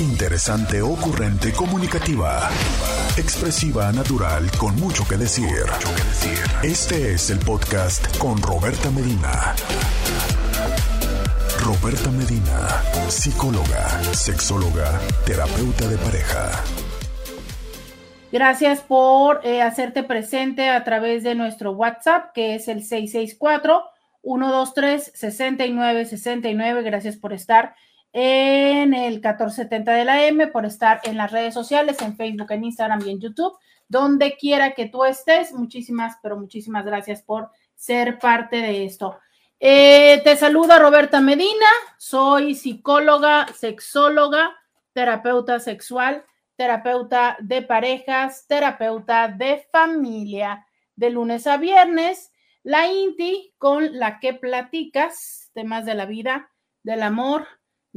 Interesante, ocurrente, comunicativa. Expresiva, natural, con mucho que decir. Este es el podcast con Roberta Medina. Roberta Medina, psicóloga, sexóloga, terapeuta de pareja. Gracias por eh, hacerte presente a través de nuestro WhatsApp, que es el 664-123-6969. Gracias por estar en el 1470 de la M, por estar en las redes sociales, en Facebook, en Instagram y en YouTube, donde quiera que tú estés. Muchísimas, pero muchísimas gracias por ser parte de esto. Eh, te saluda Roberta Medina, soy psicóloga, sexóloga, terapeuta sexual, terapeuta de parejas, terapeuta de familia, de lunes a viernes. La INTI con la que platicas temas de la vida, del amor,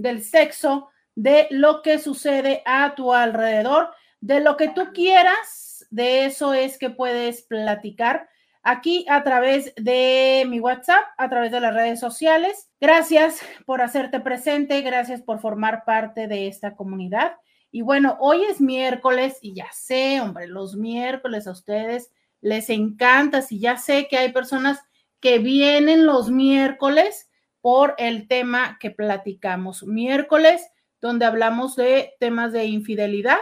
del sexo, de lo que sucede a tu alrededor, de lo que tú quieras, de eso es que puedes platicar aquí a través de mi WhatsApp, a través de las redes sociales. Gracias por hacerte presente, gracias por formar parte de esta comunidad. Y bueno, hoy es miércoles y ya sé, hombre, los miércoles a ustedes les encanta, si ya sé que hay personas que vienen los miércoles por el tema que platicamos. Miércoles, donde hablamos de temas de infidelidad.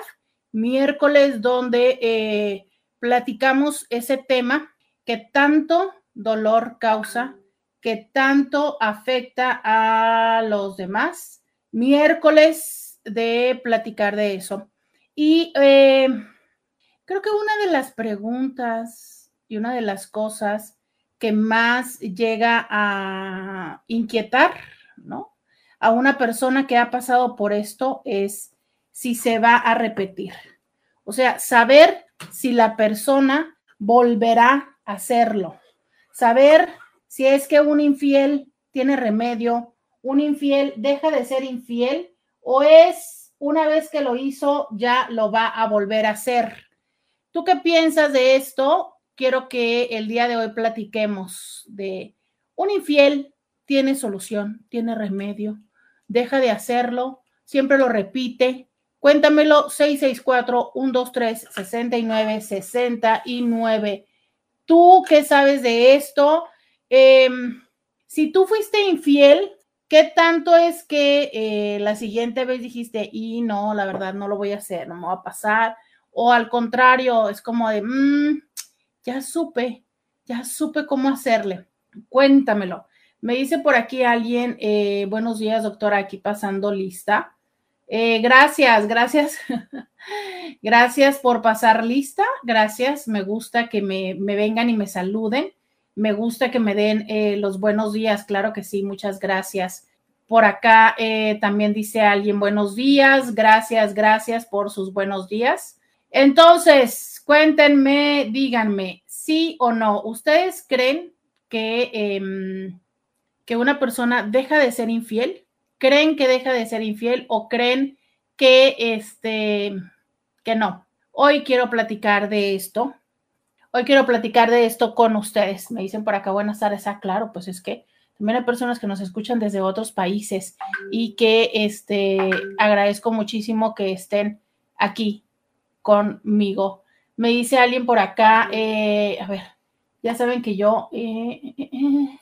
Miércoles, donde eh, platicamos ese tema que tanto dolor causa, que tanto afecta a los demás. Miércoles de platicar de eso. Y eh, creo que una de las preguntas y una de las cosas que más llega a inquietar, ¿no? A una persona que ha pasado por esto es si se va a repetir. O sea, saber si la persona volverá a hacerlo. Saber si es que un infiel tiene remedio, un infiel deja de ser infiel o es una vez que lo hizo ya lo va a volver a hacer. ¿Tú qué piensas de esto? Quiero que el día de hoy platiquemos de un infiel tiene solución, tiene remedio, deja de hacerlo, siempre lo repite. Cuéntamelo 664-123-6969. ¿Tú qué sabes de esto? Em, si tú fuiste infiel, ¿qué tanto es que eh, la siguiente vez dijiste, y no, la verdad no lo voy a hacer, no me va a pasar? O al contrario, es como de, mmm, ya supe, ya supe cómo hacerle. Cuéntamelo. Me dice por aquí alguien, eh, buenos días, doctora, aquí pasando lista. Eh, gracias, gracias. gracias por pasar lista. Gracias. Me gusta que me, vengan y me saluden. Me gusta que me den eh, los buenos días. Claro que sí, muchas gracias. Por acá también dice alguien buenos días. Gracias, gracias por sus buenos días. Entonces, Cuéntenme, díganme, sí o no, ¿ustedes creen que, em, que una persona deja de ser infiel? ¿Creen que deja de ser infiel o creen que, este, que no? Hoy quiero platicar de esto. Hoy quiero platicar de esto con ustedes. Me dicen por acá, buenas tardes. Ah, claro, pues es que también hay personas que nos escuchan desde otros países y que este, agradezco muchísimo que estén aquí conmigo. Me dice alguien por acá, eh, a ver, ya saben que yo, eh, eh,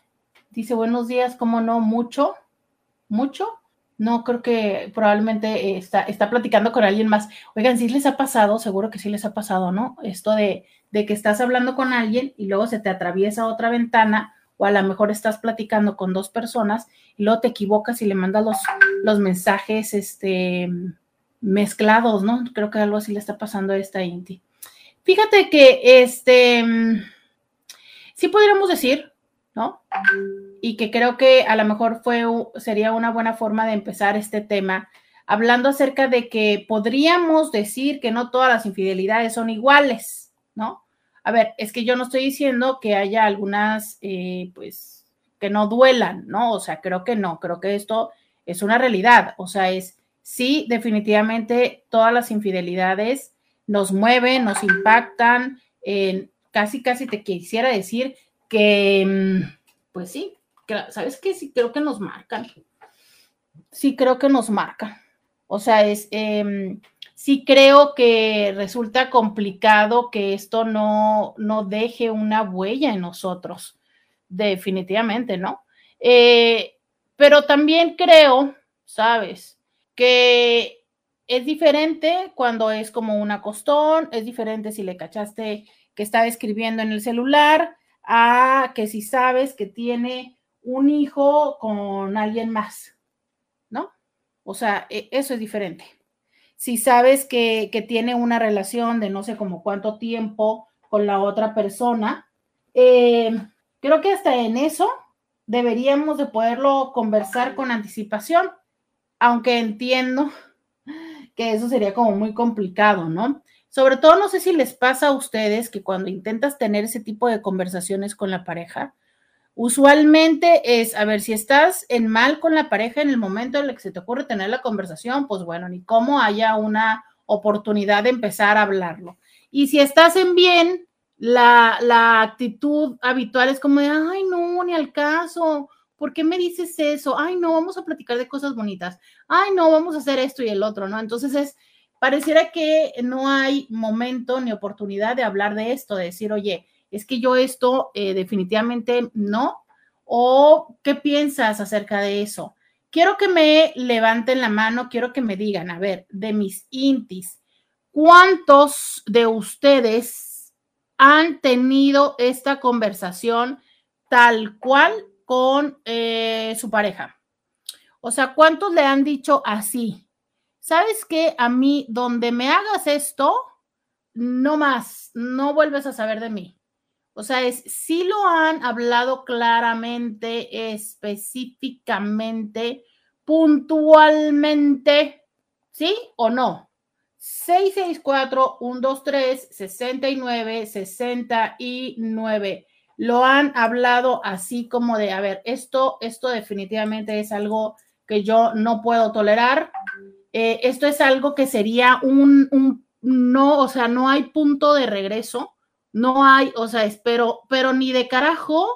dice buenos días, ¿cómo no? Mucho, mucho. No, creo que probablemente está, está platicando con alguien más. Oigan, si les ha pasado, seguro que sí les ha pasado, ¿no? Esto de, de que estás hablando con alguien y luego se te atraviesa otra ventana o a lo mejor estás platicando con dos personas y luego te equivocas y le mandas los, los mensajes este, mezclados, ¿no? Creo que algo así le está pasando a esta Inti. Fíjate que este, sí podríamos decir, ¿no? Y que creo que a lo mejor fue, sería una buena forma de empezar este tema, hablando acerca de que podríamos decir que no todas las infidelidades son iguales, ¿no? A ver, es que yo no estoy diciendo que haya algunas, eh, pues, que no duelan, ¿no? O sea, creo que no, creo que esto es una realidad, o sea, es, sí, definitivamente todas las infidelidades nos mueven, nos impactan, casi, casi te quisiera decir que, mm, pues sí, ¿sabes qué? Sí, creo que nos marcan. Sí, creo que nos marcan. O sea, es, em, sí creo que resulta complicado que esto no, no deje una huella en nosotros, definitivamente, ¿no? Eh, pero también creo, ¿sabes? Que es diferente cuando es como un acostón, es diferente si le cachaste que está escribiendo en el celular, a que si sabes que tiene un hijo con alguien más, ¿no? O sea, e, eso es diferente. Si sabes que, tiene una relación de no sé como cuánto tiempo con la otra persona, eh, creo que hasta en eso deberíamos de poderlo conversar con anticipación, aunque entiendo que eso sería como muy complicado, ¿no? Sobre todo, no sé si les pasa a ustedes que cuando intentas tener ese tipo de conversaciones con la pareja, usualmente es, a ver, si estás en mal con la pareja en el momento en el que se te ocurre tener la conversación, pues bueno, ni cómo haya una oportunidad de empezar a hablarlo. Y si estás en bien, la, la actitud habitual es como de, ay, no, ni al caso, ¿por qué me dices eso? Ay, no, vamos a platicar de cosas bonitas. Ay, no, vamos a hacer esto y el otro, ¿no? Entonces es, pareciera que no hay momento ni oportunidad de hablar de esto, de decir, oye, es que yo esto eh, definitivamente no. ¿O qué piensas acerca de eso? Quiero que me levanten la mano, quiero que me digan, a ver, de mis intis, ¿cuántos de ustedes han tenido esta conversación tal cual con eh, su pareja? O sea, ¿cuántos le han dicho así? ¿sabes qué? A mí, donde me hagas esto, no más, no vuelves a saber de mí. O sea, es, si lo han hablado claramente, específicamente, puntualmente, ¿sí o no? 664-123-69-69. Lo han hablado así como de, a ver, esto, esto definitivamente es algo que yo no puedo tolerar eh, esto es algo que sería un, no, o sea, no hay punto de regreso, no hay, o sea, espero, pero ni de carajo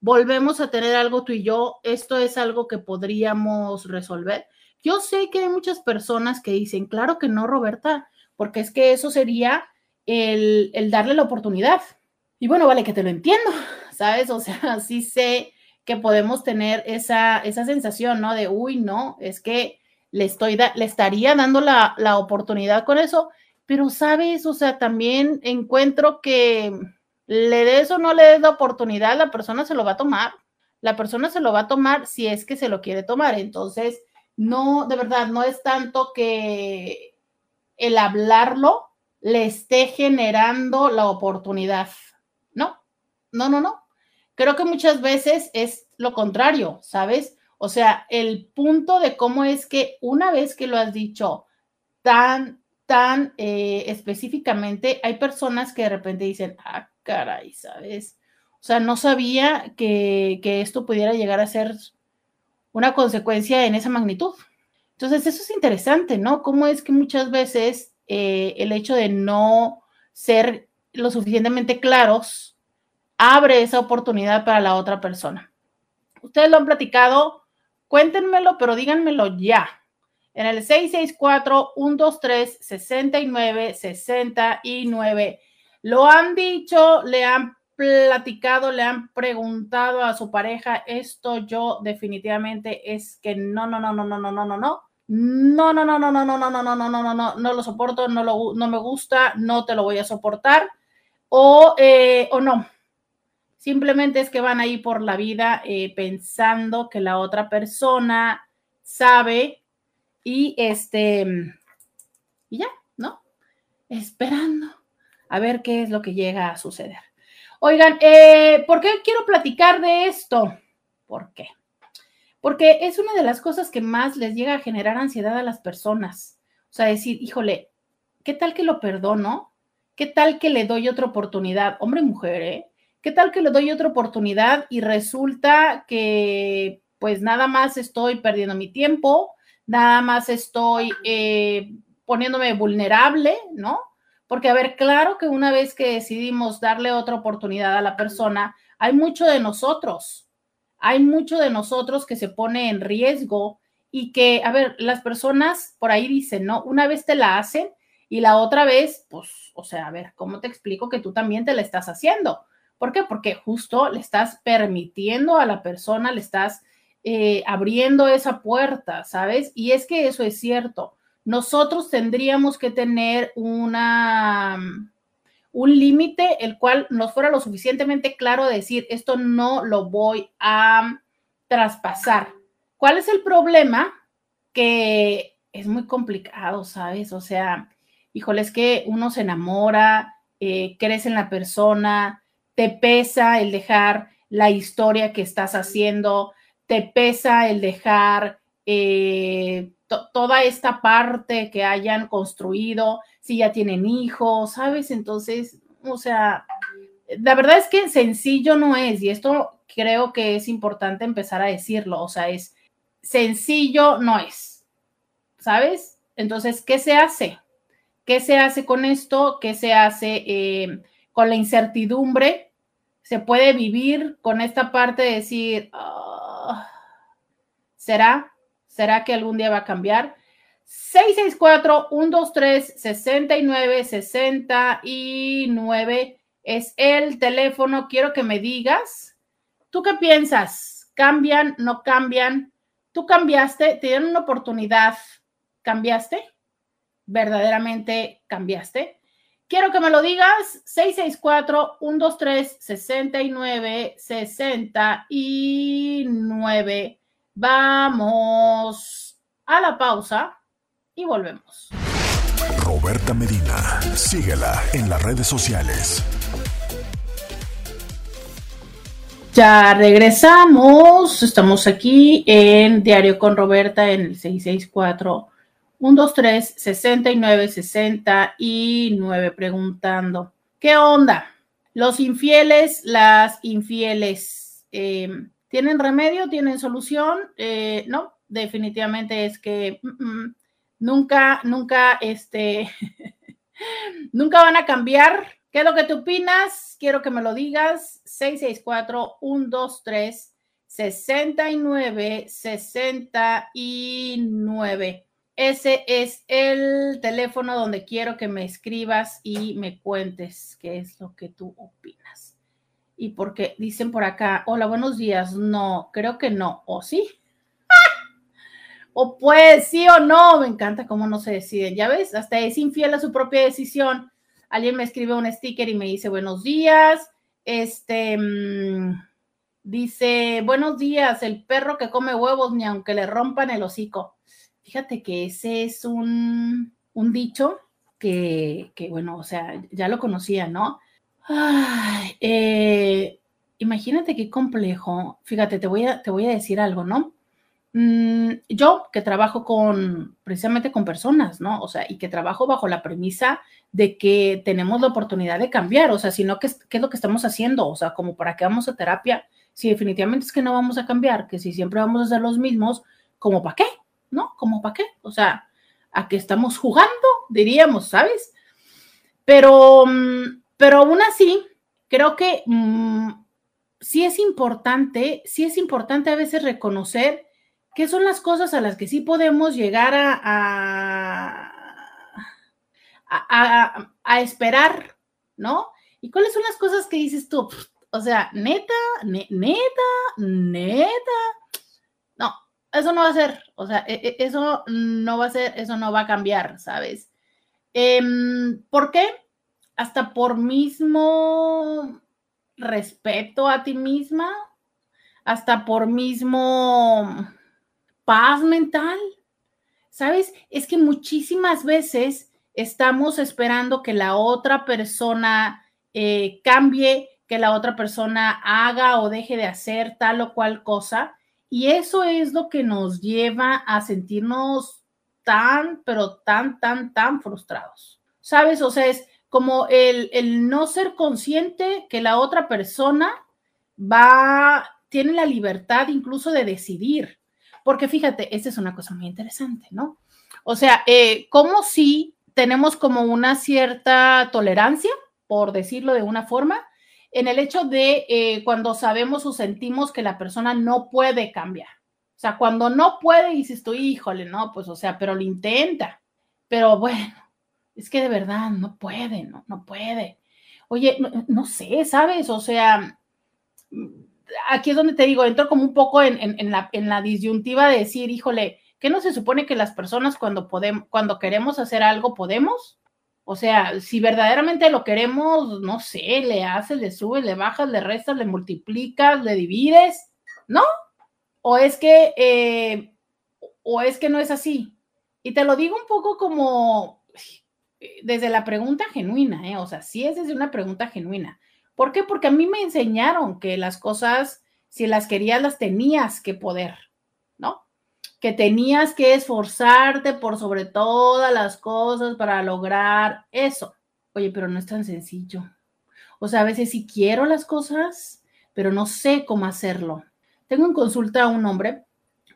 volvemos a tener algo tú y yo, esto es algo que podríamos resolver. Yo sé que hay muchas personas que dicen, claro que no, Roberta, porque es que eso sería el, el darle la oportunidad. Y bueno, vale, que te lo entiendo, ¿sabes? O sea, sí sé que podemos tener esa, esa sensación, ¿no? De, uy, no, es que le, estoy le estaría dando la, la, oportunidad con eso, pero sabes, o sea, también encuentro que le des o no le des la oportunidad, la persona se lo va a tomar, la persona se lo va a tomar si es que se lo quiere tomar, entonces, no, de verdad, no es tanto que el hablarlo le esté generando la oportunidad, no, no, no. Creo que muchas veces es lo contrario, ¿sabes? O sea, el punto de cómo es que una vez que lo has dicho tan, tan eh, específicamente, hay personas que de repente dicen, ah, caray, ¿sabes? O sea, no sabía que, esto pudiera llegar a ser una consecuencia en esa magnitud. Entonces, eso es interesante, ¿no? Cómo es que muchas veces eh, el hecho de no ser lo suficientemente claros abre esa oportunidad para la otra persona. Ustedes lo han platicado Cuéntenmelo, pero díganmelo ya. En el 664-123-69-69. Lo han dicho, le han platicado, le han preguntado a su pareja, esto yo definitivamente es que no, no, no, no, no, no, no, no, no. No, no, no, no, no, no, no, no, no, no, no, no, no, no lo soporto, no, lo, no me gusta, no te lo voy a soportar. O, o no, Simplemente es que van ahí por la vida eh, pensando que la otra persona sabe y este, y ya, ¿no? Esperando a ver qué es lo que llega a suceder. Oigan, eh, ¿por qué quiero platicar de esto? ¿Por qué? Porque es una de las cosas que más les llega a generar ansiedad a las personas. O sea, decir, híjole, ¿qué tal que lo perdono? ¿Qué tal que le doy otra oportunidad? Hombre mujer, ¿eh? ¿Qué tal que le doy otra oportunidad y resulta que pues nada más estoy perdiendo mi tiempo, nada más estoy eh, poniéndome vulnerable, ¿no? Porque, a ver, claro que una vez que decidimos darle otra oportunidad a la persona, hay mucho de nosotros, hay mucho de nosotros que se pone en riesgo y que, a ver, las personas por ahí dicen, ¿no? Una vez te la hacen y la otra vez, pues, o sea, a ver, ¿cómo te explico que tú también te la estás haciendo? ¿Por qué? Porque justo le estás permitiendo a la persona, le estás eh, abriendo esa puerta, ¿sabes? Y es que eso es cierto. Nosotros tendríamos que tener una, un límite el cual nos fuera lo suficientemente claro de decir, esto no lo voy a traspasar. ¿Cuál es el problema? Que es muy complicado, ¿sabes? O sea, híjole, es que uno se enamora, eh, crece en la persona, te pesa el dejar la historia que estás haciendo, te pesa el dejar eh, toda esta parte que hayan construido, si ya tienen hijos, ¿sabes? Entonces, o sea, la verdad es que sencillo no es, y esto creo que es importante empezar a decirlo, o sea, es sencillo no es, ¿sabes? Entonces, ¿qué se hace? ¿Qué se hace con esto? ¿Qué se hace eh, con la incertidumbre? Se puede vivir con esta parte de decir, ah, ¿será? ¿Será que algún día va a cambiar? 664-123-69-69 es el teléfono. Quiero que me digas, ¿tú qué piensas? ¿Cambian? ¿No cambian? ¿Tú cambiaste? ¿Te dieron una oportunidad? ¿Cambiaste? ¿Verdaderamente cambiaste? Quiero que me lo digas. 664-123-69-69. Vamos a la pausa y volvemos. Roberta Medina, síguela en las redes sociales. Ya regresamos, estamos aquí en Diario con Roberta en el 664 123 69 69 preguntando, ¿qué onda? Los infieles, las infieles, eh, ¿Tienen remedio? ¿Tienen solución? Eh, no, definitivamente es que nunca, nunca, este, nunca van a cambiar. ¿Qué es lo que tú opinas? Quiero que me lo digas. 664-123-69-69. Ese es el teléfono donde quiero que me escribas y me cuentes qué es lo que tú opinas y porque dicen por acá, hola, buenos días. No, creo que no. ¿O sí? o pues sí o no. Me encanta cómo no se deciden. Ya ves, hasta es infiel a su propia decisión. Alguien me escribe un sticker y me dice buenos días. Este mm, dice, buenos días, el perro que come huevos ni aunque le rompan el hocico. Fíjate que ese es un, un dicho que, que, bueno, o sea, ya lo conocía, ¿no? Eh, imagínate qué complejo. Fíjate, te voy a, te voy a decir algo, ¿no? Mm, yo que trabajo con precisamente con personas, ¿no? O sea, y que trabajo bajo la premisa de que tenemos la oportunidad de cambiar, o sea, si no, ¿qué, ¿qué, es lo que estamos haciendo? O sea, como para qué vamos a terapia, si definitivamente es que no vamos a cambiar, que si siempre vamos a ser los mismos, ¿como para qué? ¿No? ¿Como para qué? O sea, ¿a qué estamos jugando? Diríamos, ¿sabes? Pero... Mm, pero aún así, creo que mm, sí es importante, sí es importante a veces reconocer qué son las cosas a las que sí podemos llegar a, a, a, esperar, ¿no? Y cuáles son las cosas que dices tú, o sea, neta, neta, neta, eso no va a ser, o sea, e, e, eso no va a ser, eso no va a cambiar, ¿sabes? Em, ¿Por qué? hasta por mismo respeto a ti misma, hasta por mismo paz mental. ¿Sabes? Es que muchísimas veces estamos esperando que la otra persona eh, cambie, que la otra persona haga o deje de hacer tal o cual cosa. Y eso es lo que nos lleva a sentirnos tan, pero tan, tan, tan frustrados. ¿Sabes? O sea, es, como el, no ser consciente que la otra persona va, tiene la libertad incluso de decidir. Porque fíjate, esta es una cosa muy interesante, ¿no? O sea, eh, como si tenemos como una cierta tolerancia, por decirlo de una forma, en el hecho de eh, cuando sabemos o sentimos que la persona no puede cambiar, O sea, cuando no puede, dices tú, híjole, no, pues, o sea, pero lo intenta. Pero bueno, es que de verdad no puede, no, no puede. Oye, no, sé, ¿sabes? O sea, aquí es donde te digo, entro como un poco en, la, en la disyuntiva de decir, híjole, ¿qué no se supone que las personas cuando podemos, cuando queremos hacer algo podemos? O sea, si verdaderamente lo queremos, no sé, le haces, le subes, le bajas, le restas, le multiplicas, le divides, ¿no? O es que, eh, o es que no es así. Y te lo digo un poco como desde la pregunta genuina, ¿eh? O sea, sí es desde una pregunta genuina. ¿Por qué? Porque a mí me enseñaron que las cosas, si las querías, las tenías que poder. Que tenías que esforzarte por sobre todas las cosas para lograr eso. Oye, pero no es tan sencillo. O sea, a veces sí quiero las cosas, pero no sé cómo hacerlo. Tengo en consulta a un hombre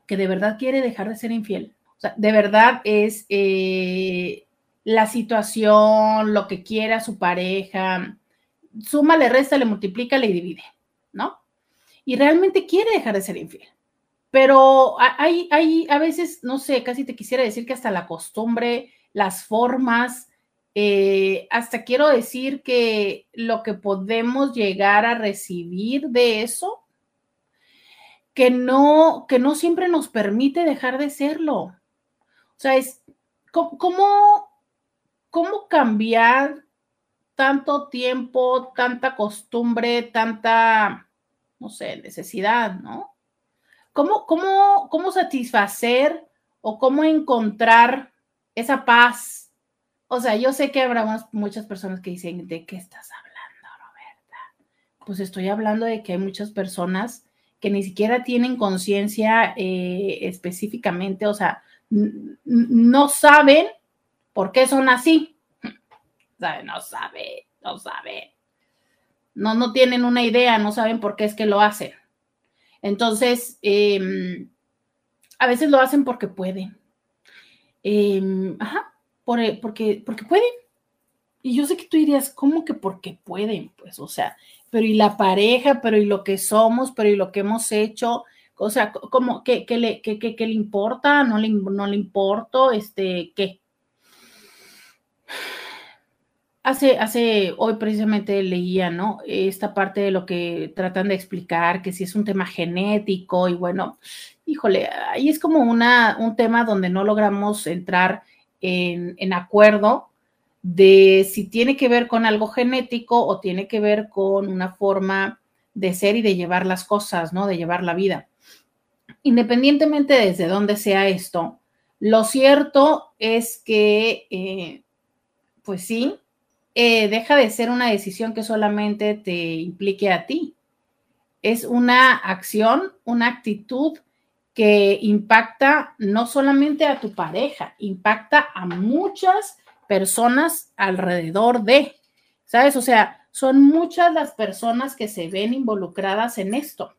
que de verdad quiere dejar de ser infiel. O sea, de verdad es eh, la situación, lo que quiera su pareja, suma, le resta, le multiplica, le divide, ¿no? Y realmente quiere dejar de ser infiel. Pero hay, hay, a veces, no sé, casi te quisiera decir que hasta la costumbre, las formas, eh, hasta quiero decir que lo que podemos llegar a recibir de eso, que no, que no siempre nos permite dejar de serlo. O sea, es, ¿cómo, cómo cambiar tanto tiempo, tanta costumbre, tanta, no sé, necesidad, ¿no? ¿Cómo, cómo, cómo satisfacer o cómo encontrar esa paz? O sea, yo sé que habrá muchas personas que dicen, ¿de qué estás hablando, Roberta? Pues estoy hablando de que hay muchas personas que ni siquiera tienen conciencia eh, específicamente, o sea, no saben por qué son así no sabe, no sabe. No, no tienen una idea, no saben por qué es que lo hacen. Entonces, em, a veces lo hacen porque pueden. Em, ajá, por, porque, porque pueden. Y yo sé que tú dirías, ¿cómo que porque pueden? Pues, o sea, pero y la pareja, pero y lo que somos, pero y lo que hemos hecho, o sea, ¿cómo, qué, le, qué, qué, le importa? ¿No le, no le importo? Este, ¿qué? Hace, hace, hoy precisamente leía, ¿no? Esta parte de lo que tratan de explicar, que si es un tema genético y bueno, híjole, ahí es como una, un tema donde no logramos entrar en, en acuerdo de si tiene que ver con algo genético o tiene que ver con una forma de ser y de llevar las cosas, ¿no? De llevar la vida. Independientemente desde dónde sea esto, lo cierto es que, eh, pues sí, eh, deja de ser una decisión que solamente te implique a ti. Es una acción, una actitud que impacta no solamente a tu pareja, impacta a muchas personas alrededor de, ¿sabes? O sea, son muchas las personas que se ven involucradas en esto.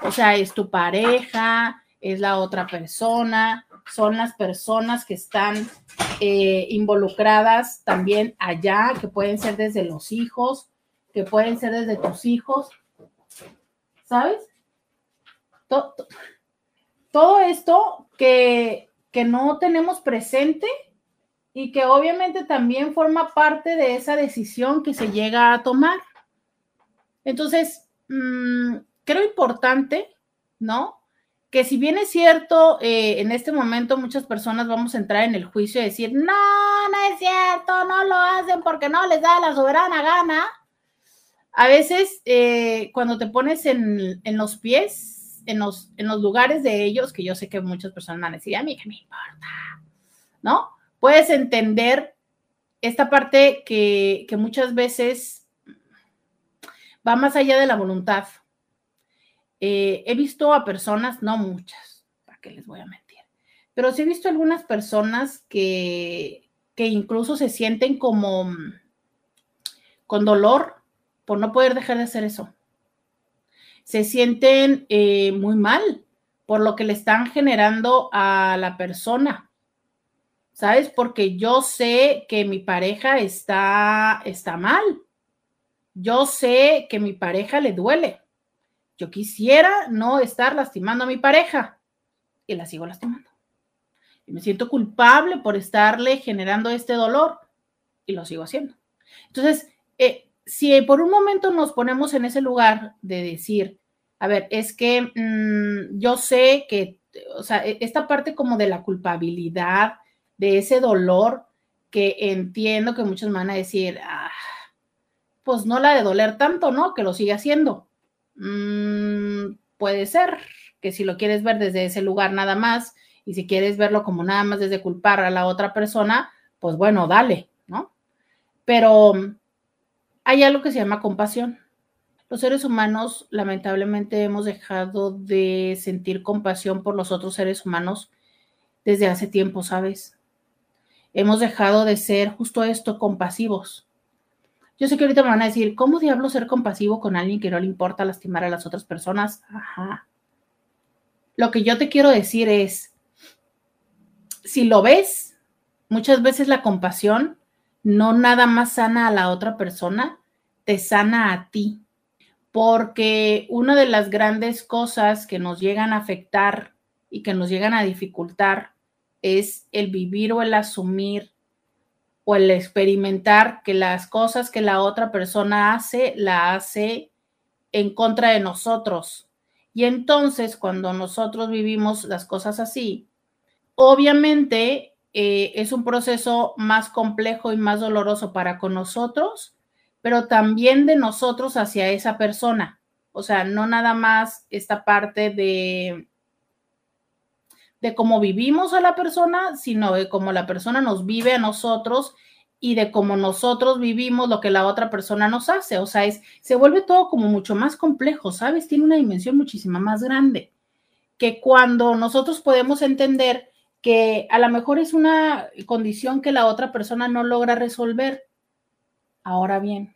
O sea, es tu pareja, es la otra persona, son las personas que están eh, involucradas también allá, que pueden ser desde los hijos, que pueden ser desde tus hijos, ¿sabes? Todo, esto que, que no tenemos presente y que obviamente también forma parte de esa decisión que se llega a tomar. Entonces, mm, creo importante, ¿no? Que si bien es cierto, eh, en este momento muchas personas vamos a entrar en el juicio y decir, no, no es cierto, no lo hacen porque no les da la soberana gana. A veces eh, cuando te pones en, los pies, en los, en los lugares de ellos, que yo sé que muchas personas van a decir, a mí qué me importa, ¿no? Puedes entender esta parte que, que muchas veces va más allá de la voluntad, eh, he visto a personas, no muchas, ¿para qué les voy a mentir? Pero sí he visto algunas personas que, que incluso se sienten como mm, con dolor por no poder dejar de hacer eso. Se sienten eh, muy mal por lo que le están generando a la persona. ¿Sabes? Porque yo sé que mi pareja está, está mal. Yo sé que mi pareja le duele yo quisiera no estar lastimando a mi pareja, y la sigo lastimando. Y me siento culpable por estarle generando este dolor y lo sigo haciendo. Entonces, eh, si por un momento nos ponemos en ese lugar de decir, a ver, es que mm, yo sé que, o sea, e, esta parte como de la culpabilidad, de ese dolor que entiendo que muchos van a decir, ah, pues no la de doler tanto, ¿no? Que lo sigue haciendo. Mm, puede ser que si lo quieres ver desde ese lugar nada más y si quieres verlo como nada más desde culpar a la otra persona, pues bueno, dale, ¿no? Pero hay algo que se llama compasión. Los seres humanos lamentablemente hemos dejado de sentir compasión por los otros seres humanos desde hace tiempo, ¿sabes? Hemos dejado de ser justo esto, compasivos. Yo sé que ahorita me van a decir, ¿cómo diablo ser compasivo con alguien que no le importa lastimar a las otras personas? Ajá. Lo que yo te quiero decir es, si lo ves, muchas veces la compasión no nada más sana a la otra persona, te sana a ti. Porque una de las grandes cosas que nos llegan a afectar y que nos llegan a dificultar es el vivir o el asumir o el experimentar que las cosas que la otra persona hace, la hace en contra de nosotros. Y entonces cuando nosotros vivimos las cosas así, obviamente eh, es un proceso más complejo y más doloroso para con nosotros, pero también de nosotros hacia esa persona. O sea, no nada más esta parte de, de cómo vivimos a la persona, sino de cómo la persona nos vive a nosotros y de cómo nosotros vivimos lo que la otra persona nos hace. O sea, es, se vuelve todo como mucho más complejo, ¿sabes? Tiene una dimensión muchísima más grande que cuando nosotros podemos entender que a lo mejor es una condición que la otra persona no logra resolver. Ahora bien,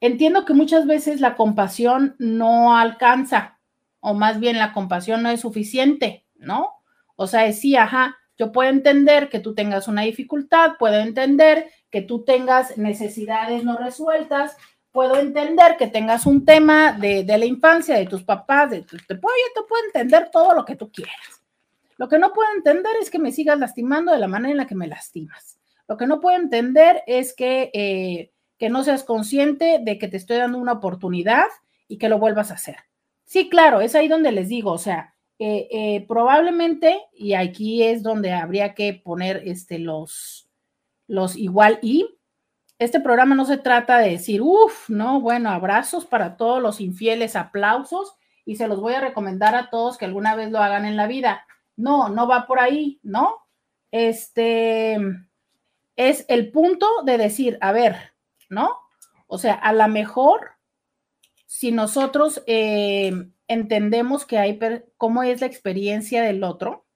entiendo que muchas veces la compasión no alcanza, o más bien la compasión no es suficiente, ¿no? O sea, sí, ajá, yo puedo entender que tú tengas una dificultad, puedo entender que tú tengas necesidades no resueltas, puedo entender que tengas un tema de, la infancia, de tus papás, de te puedo, yo te puedo entender todo lo que tú quieras. Lo que no puedo entender es que me sigas lastimando de la manera en la que me lastimas. Lo que no puedo entender es que, eh, que no seas consciente de que te estoy dando una oportunidad y que lo vuelvas a hacer. Sí, claro, es ahí donde les digo, o sea, eh, eh, probablemente, y aquí es donde habría que poner este, los, los igual y, este programa no se trata de decir, uff, no, bueno, abrazos para todos los infieles, aplausos, y se los voy a recomendar a todos que alguna vez lo hagan en la vida. No, no va por ahí, ¿no? Este es el punto de decir, a ver, ¿no? O sea, a lo mejor, si nosotros eh, entendemos que hay, cómo es la experiencia del otro,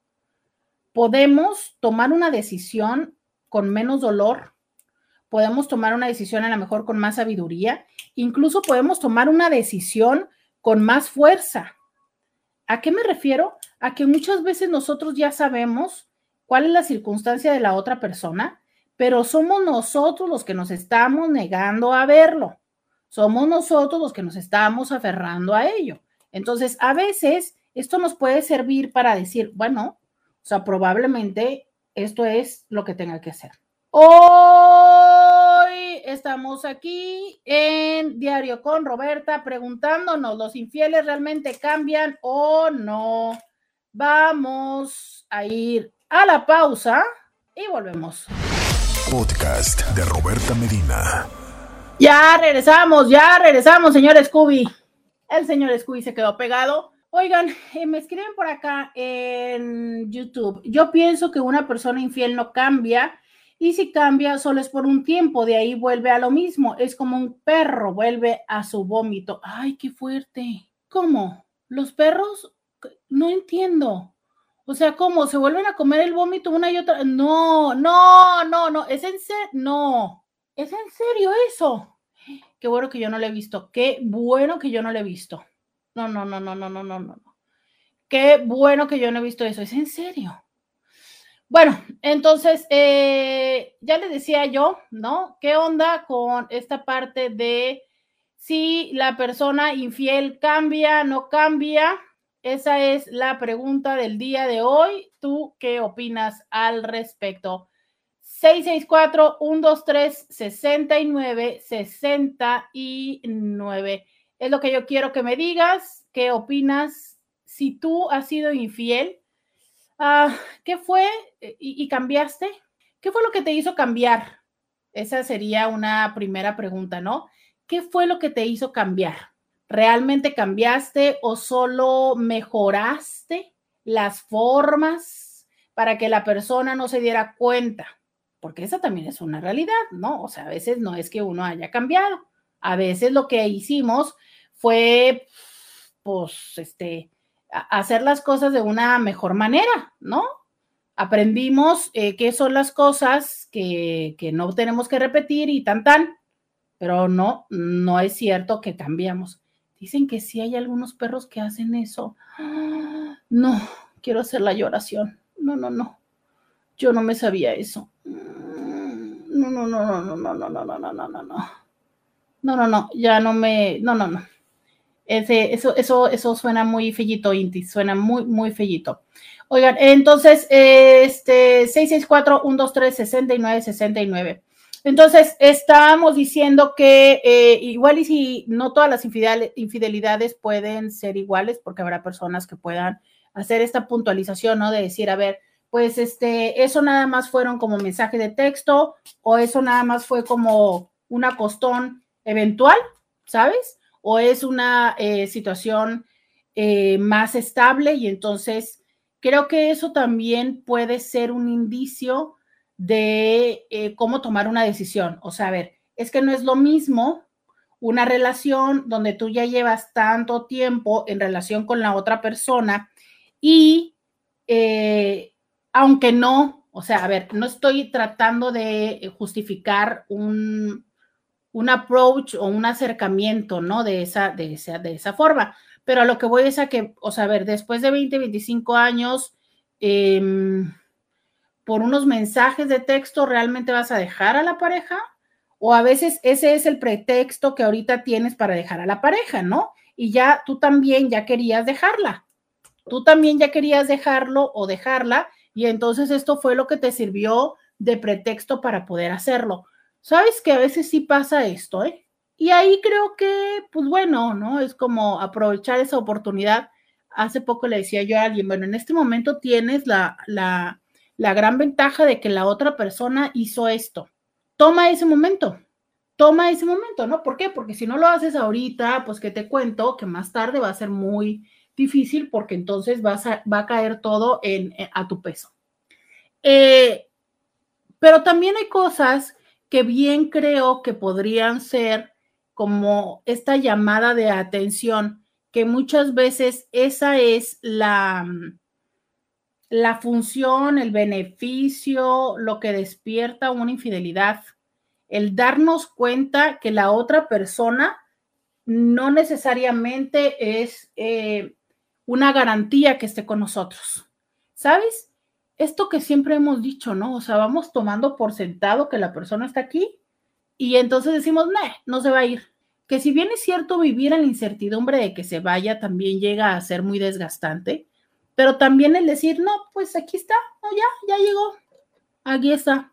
podemos tomar una decisión con menos dolor, podemos tomar una decisión a lo mejor con más sabiduría, incluso podemos tomar una decisión con más fuerza. ¿A qué me refiero? A que muchas veces nosotros ya sabemos cuál es la circunstancia de la otra persona, pero somos nosotros los que nos estamos negando a verlo. Somos nosotros los que nos estamos aferrando a ello. Entonces, a veces esto nos puede servir para decir, bueno, o sea, probablemente esto es lo que tenga que hacer. Hoy estamos aquí en Diario con Roberta preguntándonos, ¿los infieles realmente cambian o no? Vamos a ir a la pausa y volvemos. Podcast de Roberta Medina. Ya regresamos, ya regresamos, señor Scooby. El señor Scooby se quedó pegado. Oigan, eh, me escriben por acá en YouTube. Yo pienso que una persona infiel no cambia y si cambia solo es por un tiempo, de ahí vuelve a lo mismo. Es como un perro, vuelve a su vómito. Ay, qué fuerte. ¿Cómo? ¿Los perros? No entiendo. O sea, ¿cómo? ¿Se vuelven a comer el vómito una y otra? No, no, no, no. ¿Es en serio? No. ¿Es en serio eso? Qué bueno que yo no lo he visto. Qué bueno que yo no lo he visto. No, no, no, no, no, no, no, no. Qué bueno que yo no he visto eso. ¿Es en serio? Bueno, entonces, eh, ya les decía yo, ¿no? ¿Qué onda con esta parte de si la persona infiel cambia, no cambia? Esa es la pregunta del día de hoy. ¿Tú qué opinas al respecto? 664-123-69-69. Es lo que yo quiero que me digas. ¿Qué opinas? Si tú has sido infiel, uh, ¿qué fue y cambiaste? ¿Qué fue lo que te hizo cambiar? Esa sería una primera pregunta, ¿no? ¿Qué fue lo que te hizo cambiar? ¿Realmente cambiaste o solo mejoraste las formas para que la persona no se diera cuenta? Porque esa también es una realidad, ¿no? O sea, a veces no es que uno haya cambiado. A veces lo que hicimos fue, pues, este, hacer las cosas de una mejor manera, ¿no? Aprendimos eh, qué son las cosas que, que no tenemos que repetir y tan tan, pero no, no es cierto que cambiamos. Dicen que sí hay algunos perros que hacen eso. No, quiero hacer la lloración. No, no, no. Yo no me sabía eso. No, no, no, no, no, no, no, no, no, no, no, no. No, no, no, ya no me. No, no, no. Ese, eso, eso, eso suena muy fellito, Inti. Suena muy, muy fellito. Oigan, entonces, este 664-123-6969. Entonces, estamos diciendo que eh, igual y si no todas las infidelidades pueden ser iguales, porque habrá personas que puedan hacer esta puntualización, ¿no? De decir, a ver, pues este, eso nada más fueron como mensaje de texto o eso nada más fue como una costón eventual, ¿sabes? O es una eh, situación eh, más estable y entonces creo que eso también puede ser un indicio de eh, cómo tomar una decisión. O sea, a ver, es que no es lo mismo una relación donde tú ya llevas tanto tiempo en relación con la otra persona y eh, aunque no, o sea, a ver, no estoy tratando de justificar un, un approach o un acercamiento, ¿no? De esa, de, esa, de esa forma, pero a lo que voy es a que, o sea, a ver, después de 20, 25 años, eh, por unos mensajes de texto realmente vas a dejar a la pareja o a veces ese es el pretexto que ahorita tienes para dejar a la pareja, ¿no? Y ya tú también ya querías dejarla. Tú también ya querías dejarlo o dejarla y entonces esto fue lo que te sirvió de pretexto para poder hacerlo. Sabes que a veces sí pasa esto, ¿eh? Y ahí creo que, pues bueno, ¿no? Es como aprovechar esa oportunidad. Hace poco le decía yo a alguien, bueno, en este momento tienes la, la, la gran ventaja de que la otra persona hizo esto. Toma ese momento, toma ese momento, ¿no? ¿Por qué? Porque si no lo haces ahorita, pues que te cuento que más tarde va a ser muy difícil porque entonces vas va a caer todo en, a tu peso. Eh, pero también hay cosas que bien creo que podrían ser como esta llamada de atención, que muchas veces esa es la, la función, el beneficio, lo que despierta una infidelidad, el darnos cuenta que la otra persona no necesariamente es eh, una garantía que esté con nosotros. ¿Sabes? Esto que siempre hemos dicho, ¿no? O sea, vamos tomando por sentado que la persona está aquí y entonces decimos, no, no se va a ir. Que si bien es cierto vivir en la incertidumbre de que se vaya también llega a ser muy desgastante, pero también el decir, no, pues aquí está, no, ya, ya llegó, aquí está.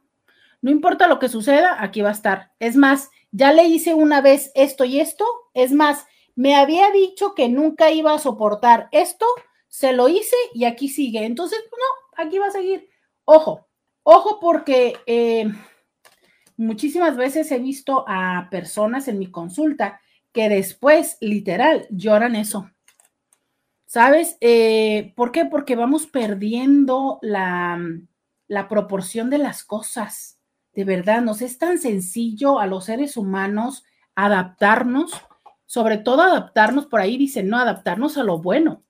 No importa lo que suceda, aquí va a estar. Es más, ya le hice una vez esto y esto, es más, me había dicho que nunca iba a soportar esto, se lo hice y aquí sigue. Entonces, no, aquí va a seguir. Ojo, ojo porque eh, muchísimas veces he visto a personas en mi consulta que después, literal, lloran eso. ¿Sabes? Eh, ¿Por qué? Porque vamos perdiendo la, la proporción de las cosas. De verdad, nos es tan sencillo a los seres humanos adaptarnos, sobre todo adaptarnos, por ahí dicen, no, adaptarnos a lo bueno,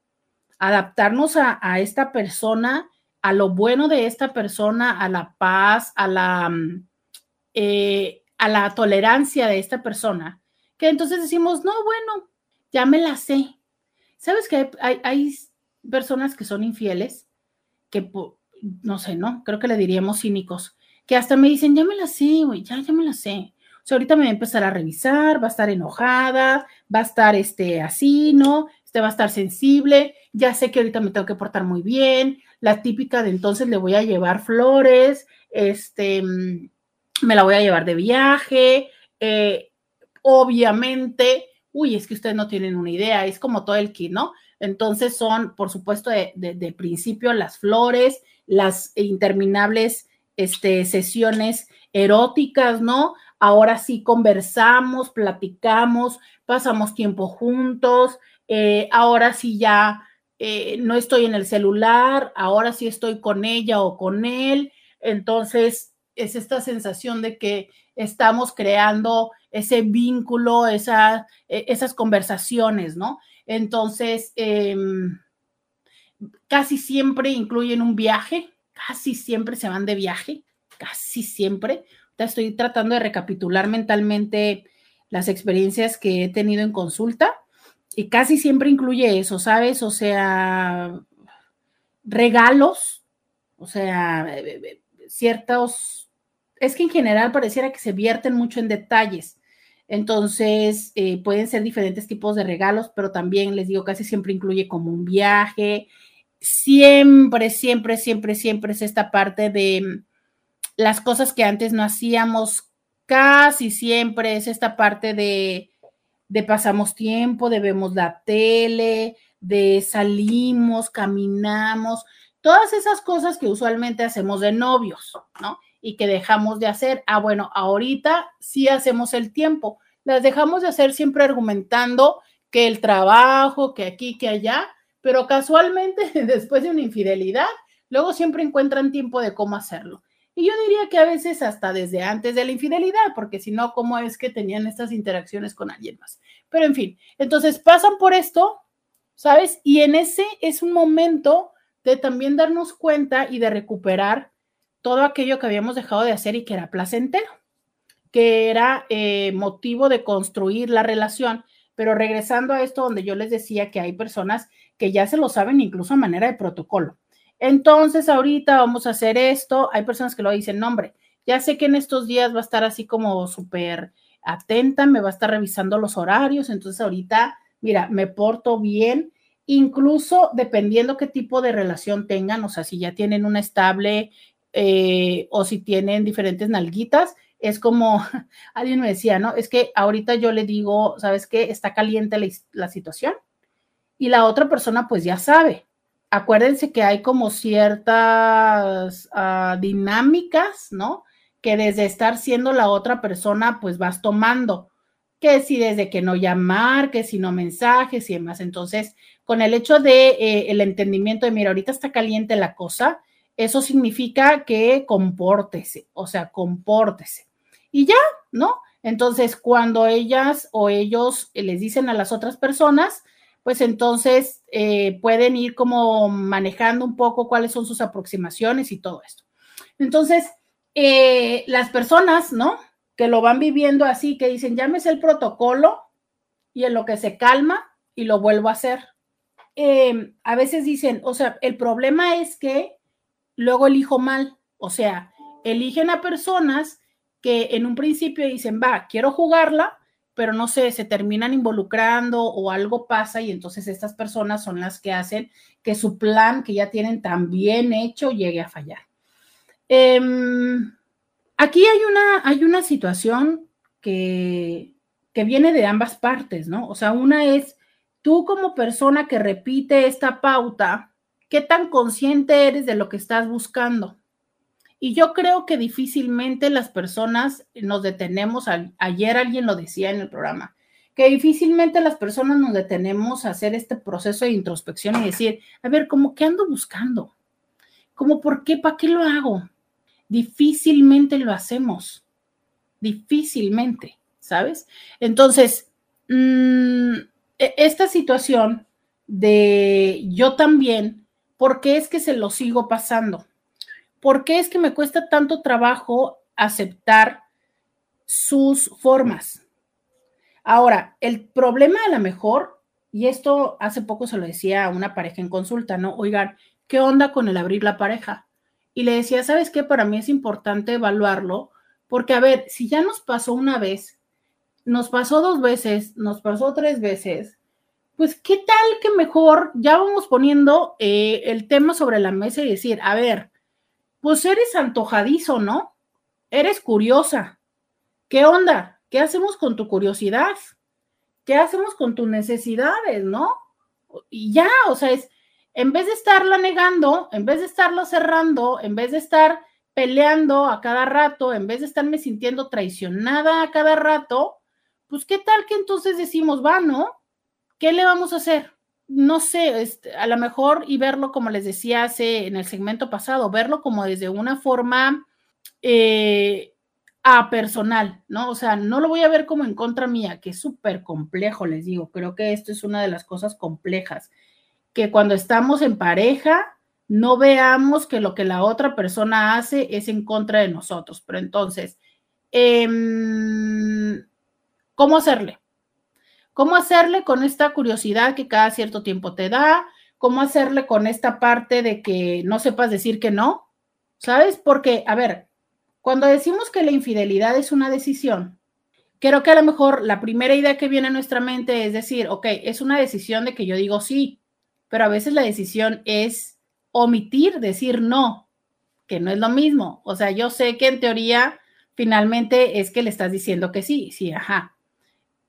adaptarnos a, a, esta persona, a lo bueno de esta persona, a la paz, a la, eh, a la tolerancia de esta persona, que entonces decimos, no, bueno, ya me la sé, ¿Sabes que hay, personas que son infieles? Que, no sé, ¿no? Creo que le diríamos cínicos, que hasta me dicen, ya me la sé, güey, ya, ya me la sé. Sea, ahorita me va a empezar a revisar, va a estar enojada, va a estar este, así, ¿no? usted va a estar sensible, ya sé que ahorita me tengo que portar muy bien, la típica de entonces le voy a llevar flores, este, mm, me la voy a llevar de viaje, eh, obviamente, uy, es que ustedes no tienen una idea, es como todo el kit, ¿no? Entonces son, por supuesto, de, principio las flores, las interminables este, sesiones eróticas, ¿no? Ahora sí conversamos, platicamos, pasamos tiempo juntos, eh, ahora sí ya eh, no estoy en el celular, ahora sí estoy con ella o con él. Entonces, es esta sensación de que estamos creando ese vínculo, e, esas conversaciones, ¿no? Entonces, em, casi siempre incluyen un viaje, casi siempre se van de viaje, casi siempre. Estoy tratando de recapitular mentalmente las experiencias que he tenido en consulta y casi siempre incluye eso, ¿sabes? O sea, regalos, o sea, eh, eh, ciertos, es que en general pareciera que se vierten mucho en detalles. Entonces, eh, pueden ser diferentes tipos de regalos, pero también les digo, casi siempre incluye como un viaje. Siempre, siempre, siempre, siempre es esta parte de las cosas que antes no hacíamos, casi siempre es esta parte de, de pasamos tiempo, de vemos la tele, de salimos, caminamos, todas esas cosas que usualmente hacemos de novios, ¿no? y que dejamos de hacer. Ah, bueno, ahorita sí hacemos el tiempo. Las dejamos de hacer siempre argumentando que el trabajo, que aquí, que allá, pero casualmente después de una infidelidad, luego siempre encuentran tiempo de cómo hacerlo. Y yo diría que a veces hasta desde antes de la infidelidad, porque si no, ¿cómo es que tenían estas interacciones con alguien más? Pero en fin, entonces pasan por esto, ¿sabes? Y en ese es un momento de también darnos cuenta y de recuperar todo aquello que habíamos dejado de hacer y que era placentero, que era eh, motivo de construir la relación. Pero regresando a esto donde yo les decía que hay personas que ya se lo saben incluso a manera de protocolo. Entonces, ahorita vamos a hacer esto. Hay personas que lo dicen, no, hombre, ya sé que en estos días va a estar así como súper atenta, me va a estar revisando los horarios. Entonces, ahorita, mira, me porto bien, incluso dependiendo qué tipo de relación tengan, o sea, si ya tienen una estable eh, o si tienen diferentes nalguitas, es como, alguien me decía, ¿no? Es que ahorita yo le digo, ¿sabes qué? Está caliente la, situación y la otra persona pues ya sabe. Acuérdense que hay como ciertas ah, dinámicas, ¿no? Que desde estar siendo la otra persona pues vas tomando que si desde que no llamar, que si no mensajes y demás. Entonces, con el hecho de eh, el entendimiento de, mira, ahorita está caliente la cosa, eso significa que compórtese, o sea, compórtese. Y ya, ¿no? Entonces, cuando ellas o ellos les dicen a las otras personas, pues entonces eh, pueden ir como manejando un poco cuáles son sus aproximaciones y todo esto. Entonces, eh, las personas, ¿no? Que lo van viviendo así, que dicen, llámese el protocolo y en lo que se calma y lo vuelvo a hacer. Eh, a veces dicen, o sea, el problema es que luego elijo mal. O sea, eligen a personas que en un principio dicen, va, quiero jugarla, pero no sé, se terminan involucrando o algo pasa y entonces estas personas son las que hacen que su plan que ya tienen tan bien hecho llegue a fallar. Em, aquí hay una, hay una situación que, que viene de ambas partes, ¿no? O sea, una es tú como persona que repite esta pauta, ¿Qué tan consciente eres de lo que estás buscando? Y yo creo que difícilmente las personas nos detenemos, ayer alguien lo decía en el programa, que difícilmente las personas nos detenemos a hacer este proceso de introspección y decir, a ver, ¿cómo qué ando buscando? ¿Cómo por qué? ¿Para qué lo hago? Difícilmente lo hacemos, difícilmente, ¿sabes? Entonces, mm, e, esta situación de yo también ¿Por qué es que se lo sigo pasando? ¿Por qué es que me cuesta tanto trabajo aceptar sus formas? Ahora, el problema a lo mejor, y esto hace poco se lo decía a una pareja en consulta, ¿no? Oigan, ¿qué onda con el abrir la pareja? Y le decía, ¿sabes qué? Para mí es importante evaluarlo, porque a ver, si ya nos pasó una vez, nos pasó dos veces, nos pasó tres veces, pues qué tal que mejor ya vamos poniendo eh, el tema sobre la mesa y decir, a ver, pues eres antojadizo, ¿no? Eres curiosa. ¿Qué onda? ¿Qué hacemos con tu curiosidad? ¿Qué hacemos con tus necesidades, no? Y ya, o sea, es, en vez de estarla negando, en vez de estarla cerrando, en vez de estar peleando a cada rato, en vez de estarme sintiendo traicionada a cada rato, pues qué tal que entonces decimos, va, ¿no? ¿Qué le vamos a hacer? No sé, este, a lo mejor y verlo como les decía hace en el segmento pasado, verlo como desde una forma eh, a personal, ¿no? O sea, no lo voy a ver como en contra mía, que es súper complejo, les digo, creo que esto es una de las cosas complejas, que cuando estamos en pareja, no veamos que lo que la otra persona hace es en contra de nosotros. Pero entonces, em, ¿cómo hacerle? ¿Cómo hacerle con esta curiosidad que cada cierto tiempo te da? ¿Cómo hacerle con esta parte de que no sepas decir que no? ¿Sabes? Porque, a ver, cuando decimos que la infidelidad es una decisión, creo que a lo mejor la primera idea que viene a nuestra mente es decir, ok, es una decisión de que yo digo sí, pero a veces la decisión es omitir, decir no, que no es lo mismo. O sea, yo sé que en teoría finalmente es que le estás diciendo que sí, sí, ajá,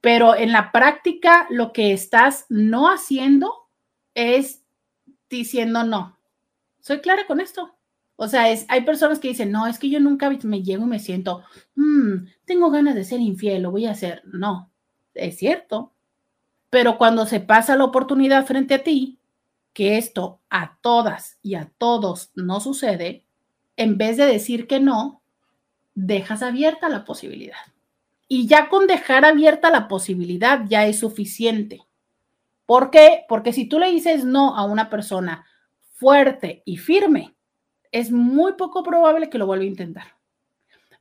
pero en la práctica lo que estás no haciendo es diciendo no. ¿Soy clara con esto? O sea, es, hay personas que dicen, no, es que yo nunca me llego y me siento, mm, tengo ganas de ser infiel, lo voy a hacer. No, es cierto. Pero cuando se pasa la oportunidad frente a ti, que esto a todas y a todos no sucede, en vez de decir que no, dejas abierta la posibilidad. Y ya con dejar abierta la posibilidad ya es suficiente. ¿Por qué? Porque si tú le dices no a una persona fuerte y firme, es muy poco probable que lo vuelva a intentar.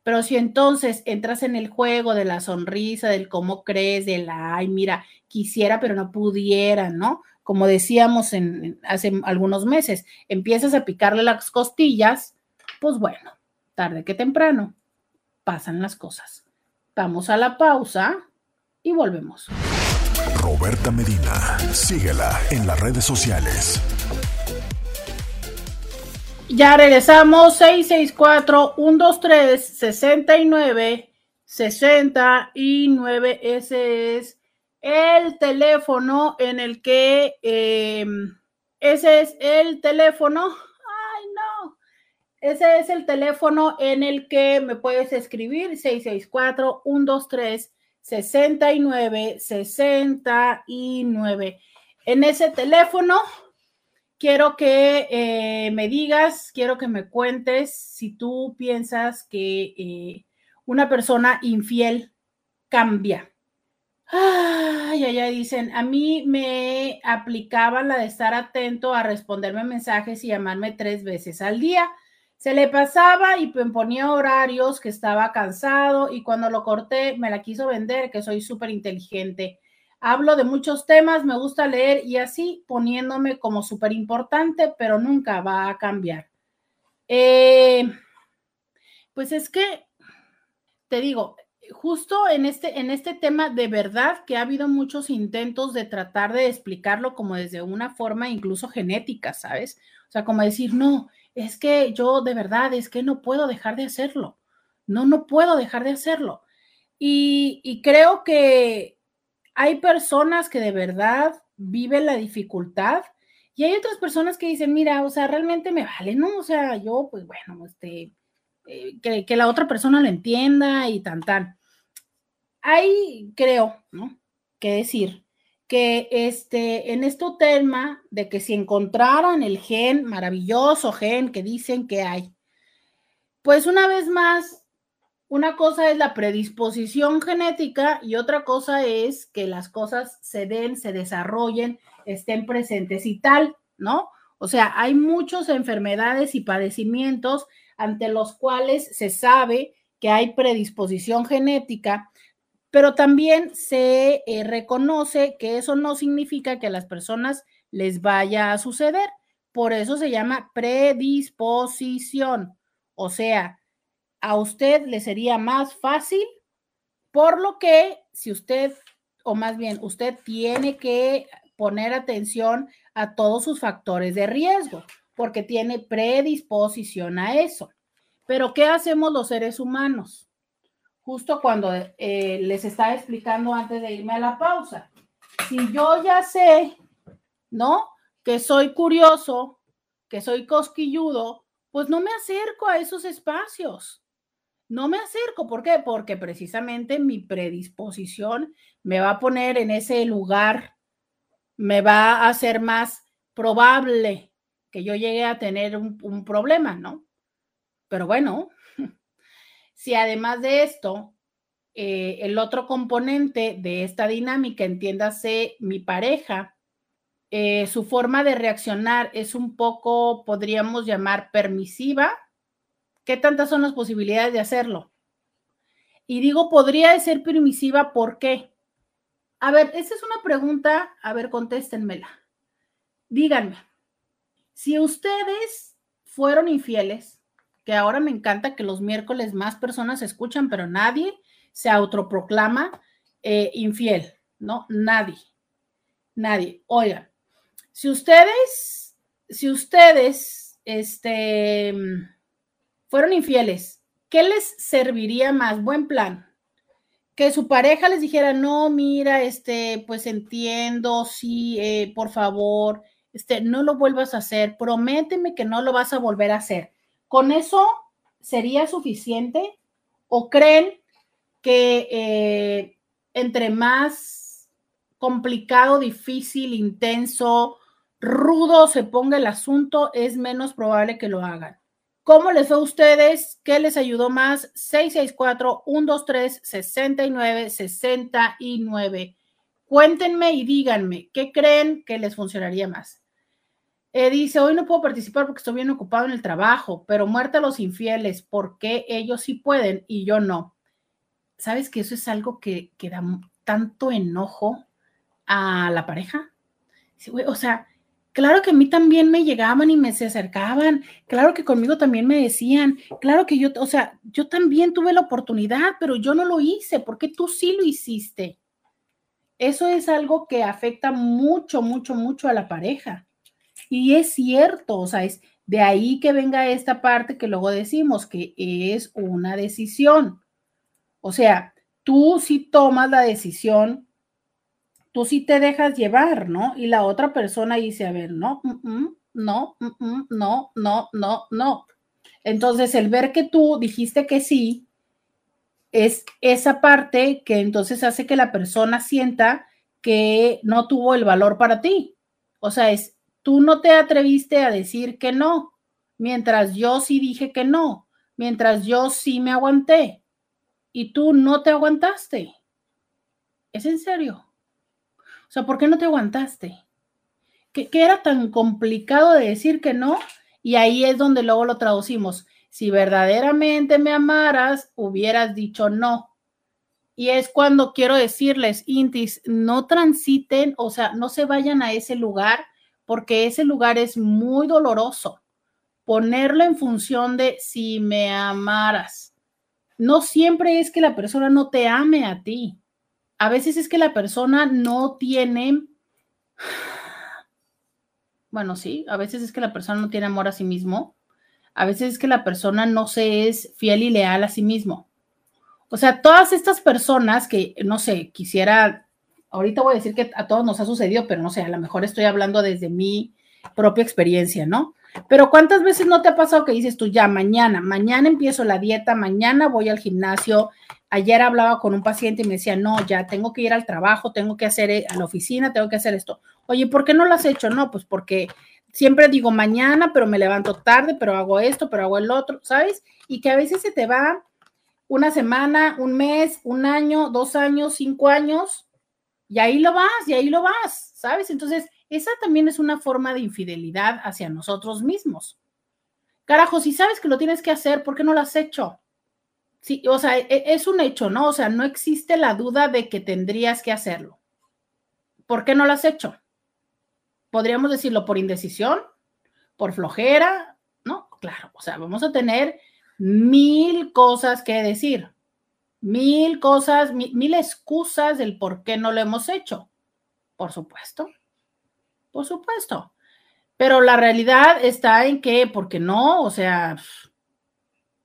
Pero si entonces entras en el juego de la sonrisa, del cómo crees, de la, ay, mira, quisiera, pero no pudiera, ¿no? Como decíamos hace algunos meses, empiezas a picarle las costillas, pues bueno, tarde que temprano pasan las cosas. Vamos a la pausa y volvemos. Roberta Medina, síguela en las redes sociales. Ya regresamos, 664-123-69. 69, ese es el teléfono en el que, em, ese es el teléfono ese es el teléfono en el que me puedes escribir 664-123-6969. En ese teléfono quiero que eh, me digas, quiero que me cuentes si tú piensas que eh, una persona infiel cambia. Ay, ay, ay, dicen, a mí me aplicaba la de estar atento a responderme mensajes y llamarme tres veces al día. Se le pasaba y me ponía horarios que estaba cansado y cuando lo corté me la quiso vender, que soy súper inteligente. Hablo de muchos temas, me gusta leer y así poniéndome como súper importante, pero nunca va a cambiar. Eh, pues es que, te digo, justo en este, en este tema, de verdad que ha habido muchos intentos de tratar de explicarlo como desde una forma incluso genética, ¿sabes? O sea, como decir, no, es que yo de verdad, es que no puedo dejar de hacerlo. No, no puedo dejar de hacerlo. Y, creo que hay personas que de verdad viven la dificultad y hay otras personas que dicen, mira, o sea, realmente me vale, ¿no? O sea, yo, pues bueno, este, eh, que, que, la otra persona lo entienda y tan, tan. Hay, creo, ¿no? Que decir que este, en este tema de que si encontraran el gen, maravilloso gen que dicen que hay, pues una vez más, una cosa es la predisposición genética y otra cosa es que las cosas se den, se desarrollen, estén presentes y tal, ¿no? O sea, hay muchas enfermedades y padecimientos ante los cuales se sabe que hay predisposición genética pero también se eh, reconoce que eso no significa que a las personas les vaya a suceder. Por eso se llama predisposición. O sea, a usted le sería más fácil, por lo que si usted, o más bien, usted tiene que poner atención a todos sus factores de riesgo, porque tiene predisposición a eso. Pero ¿qué hacemos los seres humanos? Justo cuando eh, les estaba explicando antes de irme a la pausa. Si yo ya sé, ¿no? Que soy curioso, que soy cosquilludo, pues no me acerco a esos espacios. No me acerco, ¿por qué? Porque precisamente mi predisposición me va a poner en ese lugar, me va a hacer más probable que yo llegue a tener un, problema, ¿no? Pero bueno, si además de esto, eh, el otro componente de esta dinámica, entiéndase mi pareja, eh, su forma de reaccionar es un poco, podríamos llamar, permisiva, ¿Qué tantas son las posibilidades de hacerlo? Y digo, podría ser permisiva, ¿por qué? A ver, esa es una pregunta, a ver, contéstenmela. Díganme, si ustedes fueron infieles, que ahora me encanta que los miércoles más personas escuchan, pero nadie se autoproclama eh, infiel, ¿no? Nadie, nadie. Oigan, si ustedes, si ustedes, este, fueron infieles, ¿qué les serviría más? Buen plan. Que su pareja les dijera, no, mira, este, pues entiendo, sí, eh, por favor, este, no lo vuelvas a hacer, prométeme que no lo vas a volver a hacer. ¿Con eso sería suficiente? ¿O creen que eh, entre más complicado, difícil, intenso, rudo se ponga el asunto, es menos probable que lo hagan? ¿Cómo les fue a ustedes? ¿Qué les ayudó más? 664-123-69-69. Cuéntenme y díganme, ¿qué creen que les funcionaría más? Eh, dice, hoy no puedo participar porque estoy bien ocupado en el trabajo, pero muerta los infieles, ¿por qué ellos sí pueden y yo no? ¿Sabes que eso es algo que, que da tanto enojo a la pareja? O sea, Claro que a mí también me llegaban y me se acercaban, claro que conmigo también me decían, claro que yo, o sea, yo también tuve la oportunidad, pero yo no lo hice, porque tú sí lo hiciste. Eso es algo que afecta mucho, mucho, mucho a la pareja. Y es cierto, o sea, es de ahí que venga esta parte que luego decimos que es una decisión. O sea, tú sí tomas la decisión tú sí te dejas llevar, ¿no? Y la otra persona dice, a ver, no, no, mm, no, no, no, no. Entonces, el ver que tú dijiste que sí, es esa parte que entonces hace que la persona sienta que no tuvo el valor para ti. O sea, es, tú no te atreviste a decir que no, mientras yo sí dije que no, mientras yo sí me aguanté y tú no te aguantaste. ¿Es en serio? O sea, ¿por qué no te aguantaste? ¿Qué, era tan complicado de decir que no? Y ahí es donde luego lo traducimos. Si verdaderamente me amaras, hubieras dicho no. Y es cuando quiero decirles, Intis, no transiten, o sea, no se vayan a ese lugar porque ese lugar es muy doloroso. Ponerlo en función de si me amaras. No siempre es que la persona no te ame a ti a veces es que la persona no tiene, bueno, sí, a veces es que la persona no tiene amor a sí mismo, a veces es que la persona no se es fiel y leal a sí mismo. O sea, todas estas personas que, no sé, quisiera, ahorita voy a decir que a todos nos ha sucedido, pero no sé, a lo mejor estoy hablando desde mi propia experiencia, ¿no? Pero ¿cuántas veces no te ha pasado que dices tú, ya, mañana, mañana empiezo la dieta, mañana voy al gimnasio, Ayer hablaba con un paciente y me decía, no, ya tengo que ir al trabajo, tengo que hacer eh, a la oficina, tengo que hacer esto. Oye, ¿por qué no lo has hecho? No, pues porque siempre digo mañana, pero me levanto tarde, pero hago esto, pero hago el otro, ¿sabes? Y que a veces se te va una semana, un mes, un año, dos años, cinco años, y ahí lo vas, y ahí lo vas, ¿sabes? Entonces, esa también es una forma de infidelidad hacia nosotros mismos. Carajo, si sabes que lo tienes que hacer, ¿por qué no lo has hecho? Sí, o sea, e, es un hecho, ¿no? O sea, no existe la duda de que tendrías que hacerlo. ¿Por qué no lo has hecho? Podríamos decirlo por indecisión, por flojera, ¿no? Claro, o sea, vamos a tener mil cosas que decir, mil cosas, mil, excusas del por qué no lo hemos hecho. Por supuesto, Por supuesto. Pero la realidad está en que, porque no, o sea,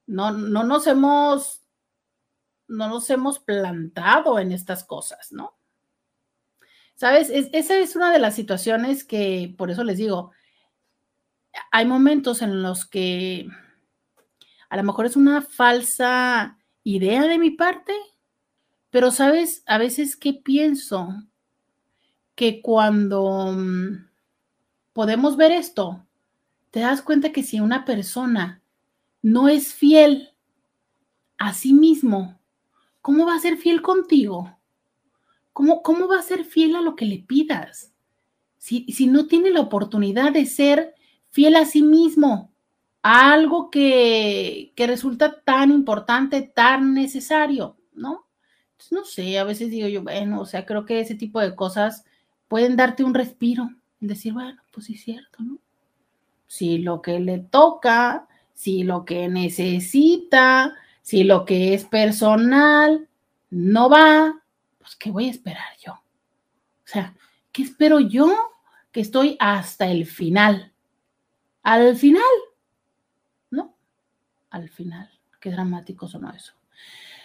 no, no nos hemos, no nos hemos plantado en estas cosas, ¿no? ¿Sabes? esa es una de las situaciones que, por eso les digo, hay momentos en los que a lo mejor es una falsa idea de mi parte, pero sabes, a veces que pienso que cuando mm, podemos ver esto, te das cuenta que si una persona no es fiel a sí mismo, ¿cómo va a ser fiel contigo? ¿Cómo, cómo va a ser fiel a lo que le pidas? Si, si no tiene la oportunidad de ser fiel a sí mismo, algo que, que resulta tan importante, tan necesario, ¿no? no sé, a veces digo yo, bueno, o sea, creo que ese tipo de cosas pueden darte un respiro, decir, bueno, pues sí es cierto, ¿no? Si lo que le toca, si lo que necesita, si lo que es personal no va, pues ¿qué voy a esperar yo? O sea, ¿qué espero yo? Que estoy hasta el final. Al final. Al final. Qué dramático sonó eso.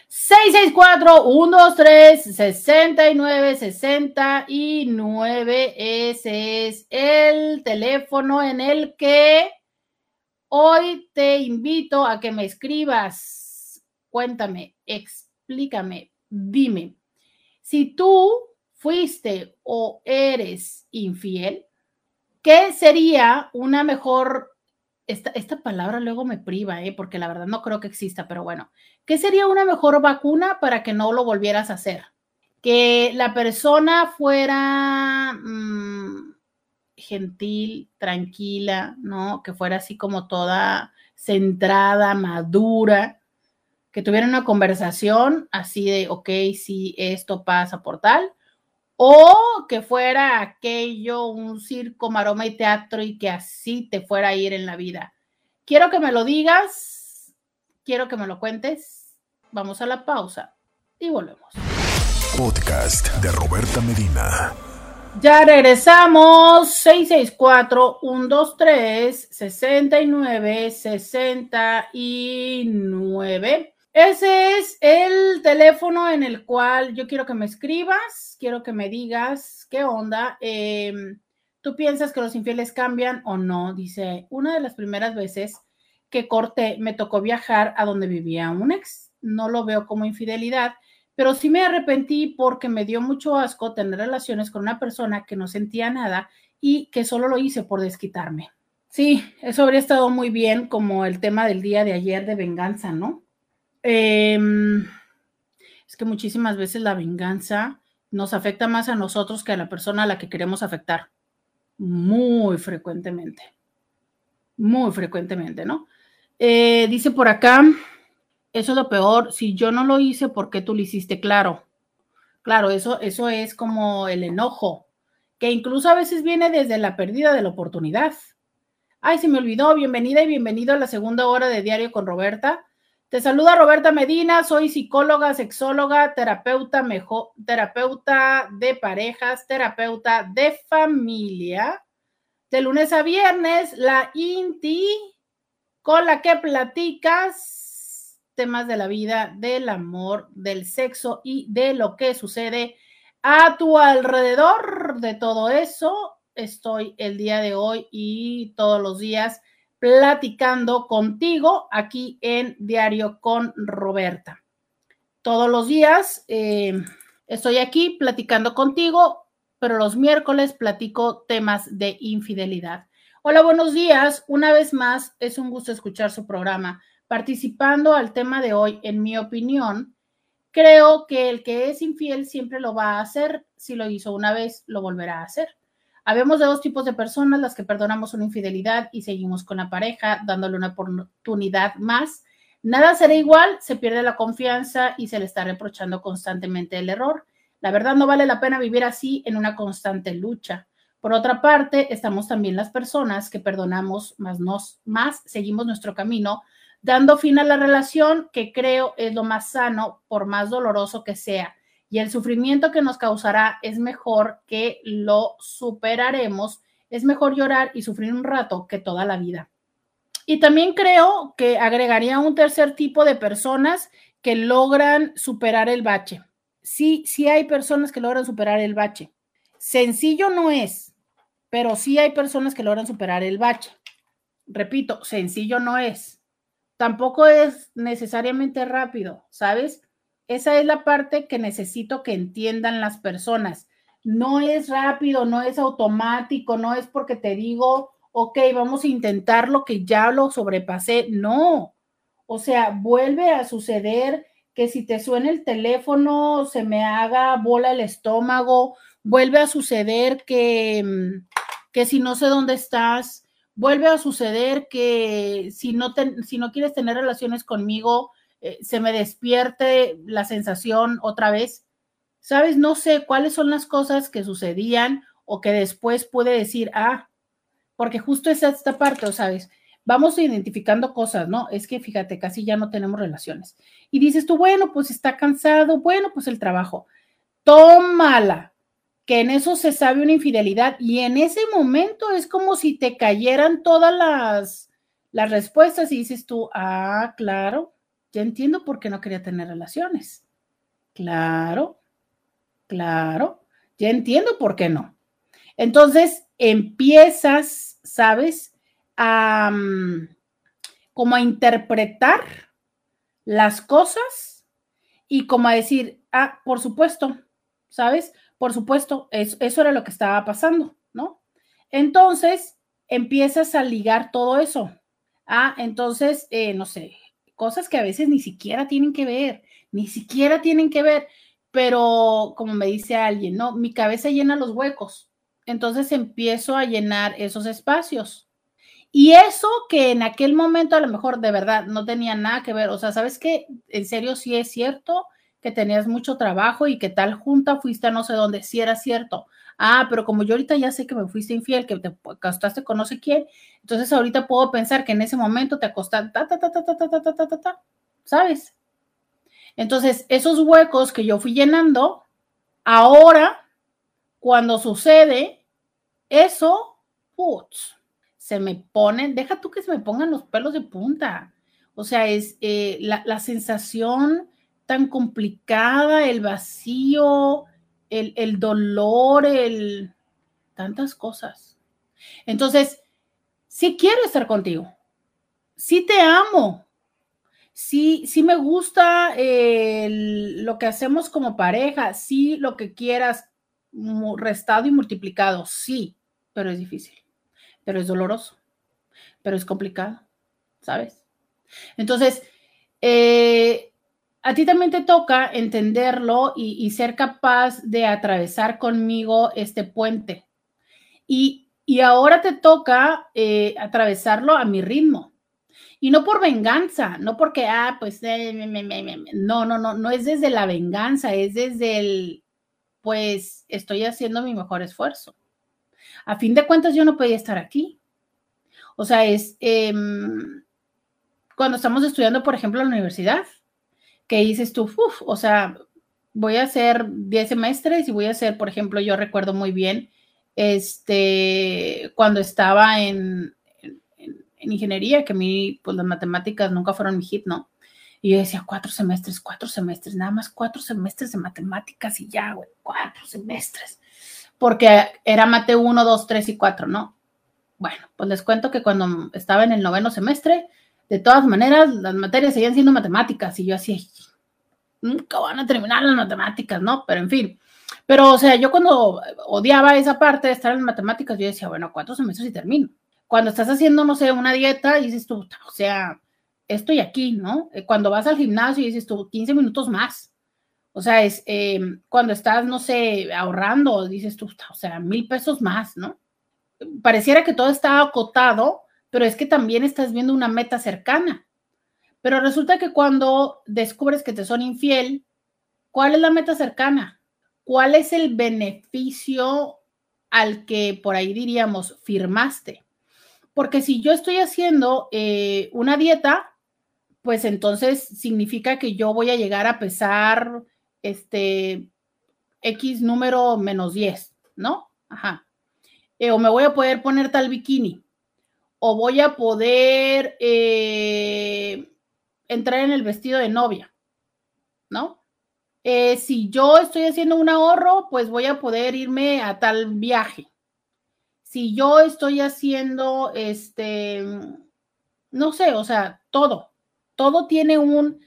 664-123-69-69. Ese es el teléfono en el que hoy te invito a que me escribas. Cuéntame, explícame, dime. Si tú fuiste o eres infiel, ¿qué sería una mejor esta, esta, palabra luego me priva, ¿eh? porque la verdad no creo que exista, pero bueno, ¿qué sería una mejor vacuna para que no lo volvieras a hacer? Que la persona fuera mmm, gentil, tranquila, ¿no? Que fuera así como toda centrada, madura, que tuviera una conversación así de, ok, si esto pasa por tal, o que fuera aquello un circo, maroma y teatro y que así te fuera a ir en la vida. Quiero que me lo digas, quiero que me lo cuentes. Vamos a la pausa y volvemos. Podcast de Roberta Medina. Ya regresamos. 664-123-69-69. Ese es el teléfono en el cual yo quiero que me escribas, quiero que me digas qué onda. Em, ¿Tú piensas que los infieles cambian o no? Dice, una de las primeras veces que corté, me tocó viajar a donde vivía un ex. No lo veo como infidelidad, pero sí me arrepentí porque me dio mucho asco tener relaciones con una persona que no sentía nada y que solo lo hice por desquitarme. Sí, eso habría estado muy bien como el tema del día de ayer de venganza, ¿no? Em, es que muchísimas veces la venganza nos afecta más a nosotros que a la persona a la que queremos afectar. Muy frecuentemente. Muy frecuentemente, ¿no? Eh, dice por acá, eso es lo peor. Si yo no lo hice, ¿por qué tú lo hiciste? Claro. Claro, eso, eso es como el enojo, que incluso a veces viene desde la pérdida de la oportunidad. Ay, se me olvidó. Bienvenida y bienvenido a la segunda hora de Diario con Roberta. Te saluda Roberta Medina, soy psicóloga, sexóloga, terapeuta, mejor, terapeuta de parejas, terapeuta de familia. De lunes a viernes, la INTI con la que platicas temas de la vida, del amor, del sexo y de lo que sucede a tu alrededor. De todo eso estoy el día de hoy y todos los días platicando contigo aquí en Diario con Roberta. Todos los días eh, estoy aquí platicando contigo, pero los miércoles platico temas de infidelidad. Hola, buenos días. Una vez más, es un gusto escuchar su programa. Participando al tema de hoy, en mi opinión, creo que el que es infiel siempre lo va a hacer. Si lo hizo una vez, lo volverá a hacer. Habemos de dos tipos de personas, las que perdonamos una infidelidad y seguimos con la pareja, dándole una oportunidad más. Nada será igual, se pierde la confianza y se le está reprochando constantemente el error. La verdad no vale la pena vivir así en una constante lucha. Por otra parte, estamos también las personas que perdonamos, más, nos, más seguimos nuestro camino, dando fin a la relación, que creo es lo más sano, por más doloroso que sea y el sufrimiento que nos causará es mejor que lo superaremos es mejor llorar y sufrir un rato que toda la vida. Y también creo que agregaría un tercer tipo de personas que logran superar el bache. Sí, sí hay personas que logran superar el bache. Sencillo no es, pero sí hay personas que logran superar el bache. Repito, sencillo no es. Tampoco es necesariamente rápido, ¿sabes? Esa es la parte que necesito que entiendan las personas. No es rápido, no es automático, no es porque te digo, ok, vamos a intentar lo que ya lo sobrepasé. No. O sea, vuelve a suceder que si te suena el teléfono, se me haga bola el estómago, vuelve a suceder que, mm, que si no sé dónde estás, vuelve a suceder que si no, si no quieres tener relaciones conmigo, eh, se me despierte la sensación otra vez. ¿Sabes? No sé cuáles son las cosas que sucedían o que después puede decir, ah, porque justo es esta parte, ¿sabes? Vamos identificando cosas, ¿no? Es que fíjate, casi ya no tenemos relaciones. Y dices tú, bueno, pues está cansado, bueno, pues el trabajo. Tómala, que en eso se sabe una infidelidad y en ese momento es como si te cayeran todas las, las respuestas y dices tú, ah, claro, ya entiendo por qué no quería tener relaciones. Claro, claro, ya entiendo por qué no. Entonces empiezas, ¿sabes? A, mm, como a interpretar las cosas y como a decir, ah, por supuesto, ¿sabes? Por supuesto, eso, eso era lo que estaba pasando, ¿no? Entonces empiezas a ligar todo eso. Ah, entonces, eh, no sé, cosas que a veces ni siquiera tienen que ver, ni siquiera tienen que ver, pero como me dice alguien, no, mi cabeza llena los huecos, entonces empiezo a llenar esos espacios. Y eso que en aquel momento a lo mejor de verdad no tenía nada que ver, o sea, ¿sabes qué? En serio sí es cierto que tenías mucho trabajo y que tal junta fuiste a no sé dónde, sí era cierto, ah, pero como yo ahorita ya sé que me fuiste infiel, que te acostaste con no sé quién, entonces ahorita puedo pensar que en ese momento te acostaste, ta, ta, ta, ta, ta, ta, ta, ta, ta, ¿sabes? Entonces, esos huecos que yo fui llenando, ahora, cuando sucede, eso, putz, se me ponen, deja tú que se me pongan los pelos de punta. O sea, es eh, la, la sensación tan complicada, el vacío, el, dolor, el tantas cosas. Entonces, sí quiero estar contigo, sí te amo, sí, sí me gusta lo que hacemos como pareja, sí lo que quieras, restado y multiplicado, sí, pero es difícil, pero es doloroso, pero es complicado, ¿sabes? Entonces, eh, a ti también te toca entenderlo y, ser capaz de atravesar conmigo este puente. Y, ahora te toca eh, atravesarlo a mi ritmo. Y no por venganza, no porque, ah, pues, eh, no, no, no, no es desde la venganza, es desde el, pues, estoy haciendo mi mejor esfuerzo. A fin de cuentas, yo no podía estar aquí. O sea, es em, cuando estamos estudiando, por ejemplo, en la universidad que dices tú, uff, o sea, voy a hacer 10 semestres y voy a hacer, por ejemplo, yo recuerdo muy bien, este, cuando estaba en, en, ingeniería, que a mí, pues las matemáticas nunca fueron mi hit, ¿no? Y yo decía, cuatro semestres, cuatro semestres, nada más cuatro semestres de matemáticas y ya, güey, cuatro semestres. Porque era mate 1, 2, 3 y 4, ¿no? Bueno, pues les cuento que cuando estaba en el noveno semestre, de todas maneras, las materias seguían siendo matemáticas y yo así, nunca van a terminar las matemáticas, ¿no? Pero en fin. Pero, o sea, yo cuando odiaba esa parte de estar en matemáticas, yo decía, bueno, cuatro semestres y termino. Cuando estás haciendo, no sé, una dieta, dices tú, o sea, estoy aquí, ¿no? Eh, cuando vas al gimnasio, dices tú, 15 minutos más. O sea, es eh, cuando estás, no sé, ahorrando, dices tú, o sea, mil pesos más, ¿no? Pareciera que todo está acotado pero es que también estás viendo una meta cercana. Pero resulta que cuando descubres que te son infiel, ¿cuál es la meta cercana? ¿Cuál es el beneficio al que por ahí diríamos firmaste? Porque si yo estoy haciendo eh, una dieta, pues entonces significa que yo voy a llegar a pesar este X número menos 10, ¿no? Ajá. eh, o me voy a poder poner tal bikini, o voy a poder eh, entrar en el vestido de novia, ¿no? Eh, si yo estoy haciendo un ahorro, pues voy a poder irme a tal viaje. Si yo estoy haciendo, este, no sé, o sea, todo, todo tiene un,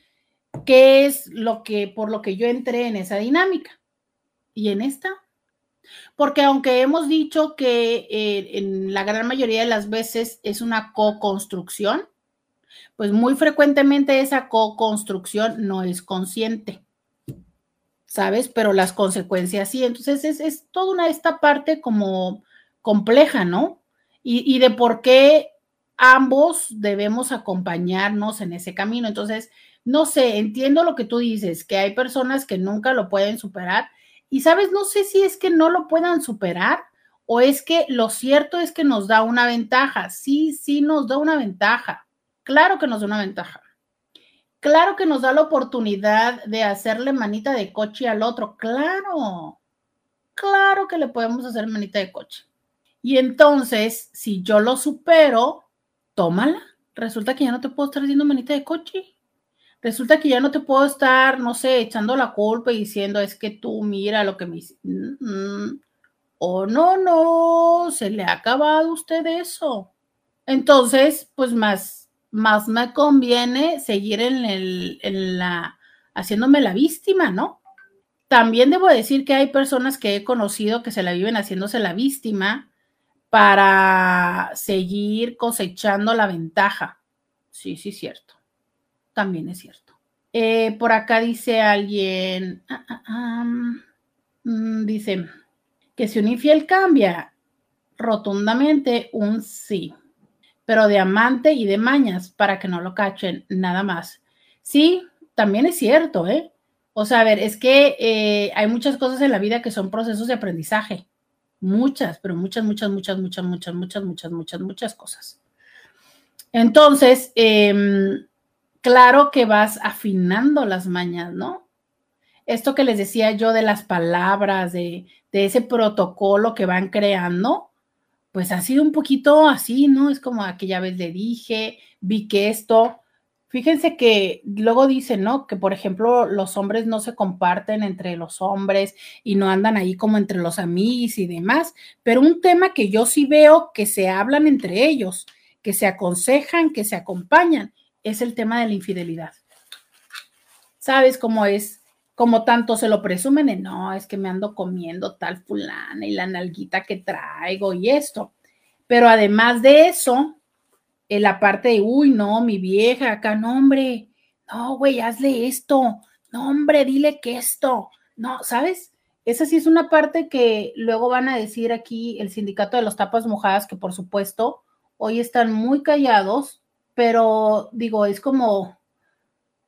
qué es lo que, por lo que yo entré en esa dinámica. Y en esta, porque aunque hemos dicho que eh, en la gran mayoría de las veces es una co-construcción, pues muy frecuentemente esa co-construcción no es consciente. ¿Sabes? Pero las consecuencias sí. Entonces es, es toda una esta parte como compleja, ¿no? Y, y de por qué ambos debemos acompañarnos en ese camino. Entonces, no sé, entiendo lo que tú dices, que hay personas que nunca lo pueden superar. Y sabes, no sé si es que no lo puedan superar o es que lo cierto es que nos da una ventaja. Sí, sí nos da una ventaja. Claro que nos da una ventaja. Claro que nos da la oportunidad de hacerle manita de coche al otro. Claro. Claro que le podemos hacer manita de coche. Y entonces, si yo lo supero, tómala. Resulta que ya no te puedo estar haciendo manita de coche. Resulta que ya no te puedo estar, no sé, echando la culpa y diciendo, es que tú mira lo que me... Mm, oh, no, no, se le ha acabado usted eso. Entonces, pues más más me conviene seguir en, el, en la, haciéndome la víctima, ¿no? También debo decir que hay personas que he conocido que se la viven haciéndose la víctima para seguir cosechando la ventaja. Sí, sí, cierto. También es cierto. Eh, por acá dice alguien, ah, ah, ah, mm, dice que si un infiel cambia, rotundamente un sí pero de amante y de mañas para que no lo cachen, nada más. Sí, también es cierto, ¿eh? O sea, a ver, es que eh, hay muchas cosas en la vida que son procesos de aprendizaje. Muchas, pero muchas, muchas, muchas, muchas, muchas, muchas, muchas, muchas, muchas cosas. Entonces, em, claro que vas afinando las mañas, ¿no? Esto que les decía yo de las palabras, de, ese protocolo que van creando, pues ha sido un poquito así, ¿no? Es como aquella vez le dije, vi que esto, fíjense que luego dicen, ¿no? Que por ejemplo los hombres no se comparten entre los hombres y no andan ahí como entre los amigos y demás, pero un tema que yo sí veo que se hablan entre ellos, que se aconsejan, que se acompañan, es el tema de la infidelidad. ¿Sabes cómo es? como tanto se lo presumen no, es que me ando comiendo tal fulana y la nalguita que traigo y esto. Pero además de eso, en la parte de, uy, no, mi vieja, acá, no, hombre, no, güey, hazle esto, no, hombre, dile que esto, no, ¿sabes? Esa sí es una parte que luego van a decir aquí el sindicato de los tapas mojadas, que por supuesto hoy están muy callados, pero digo, es como,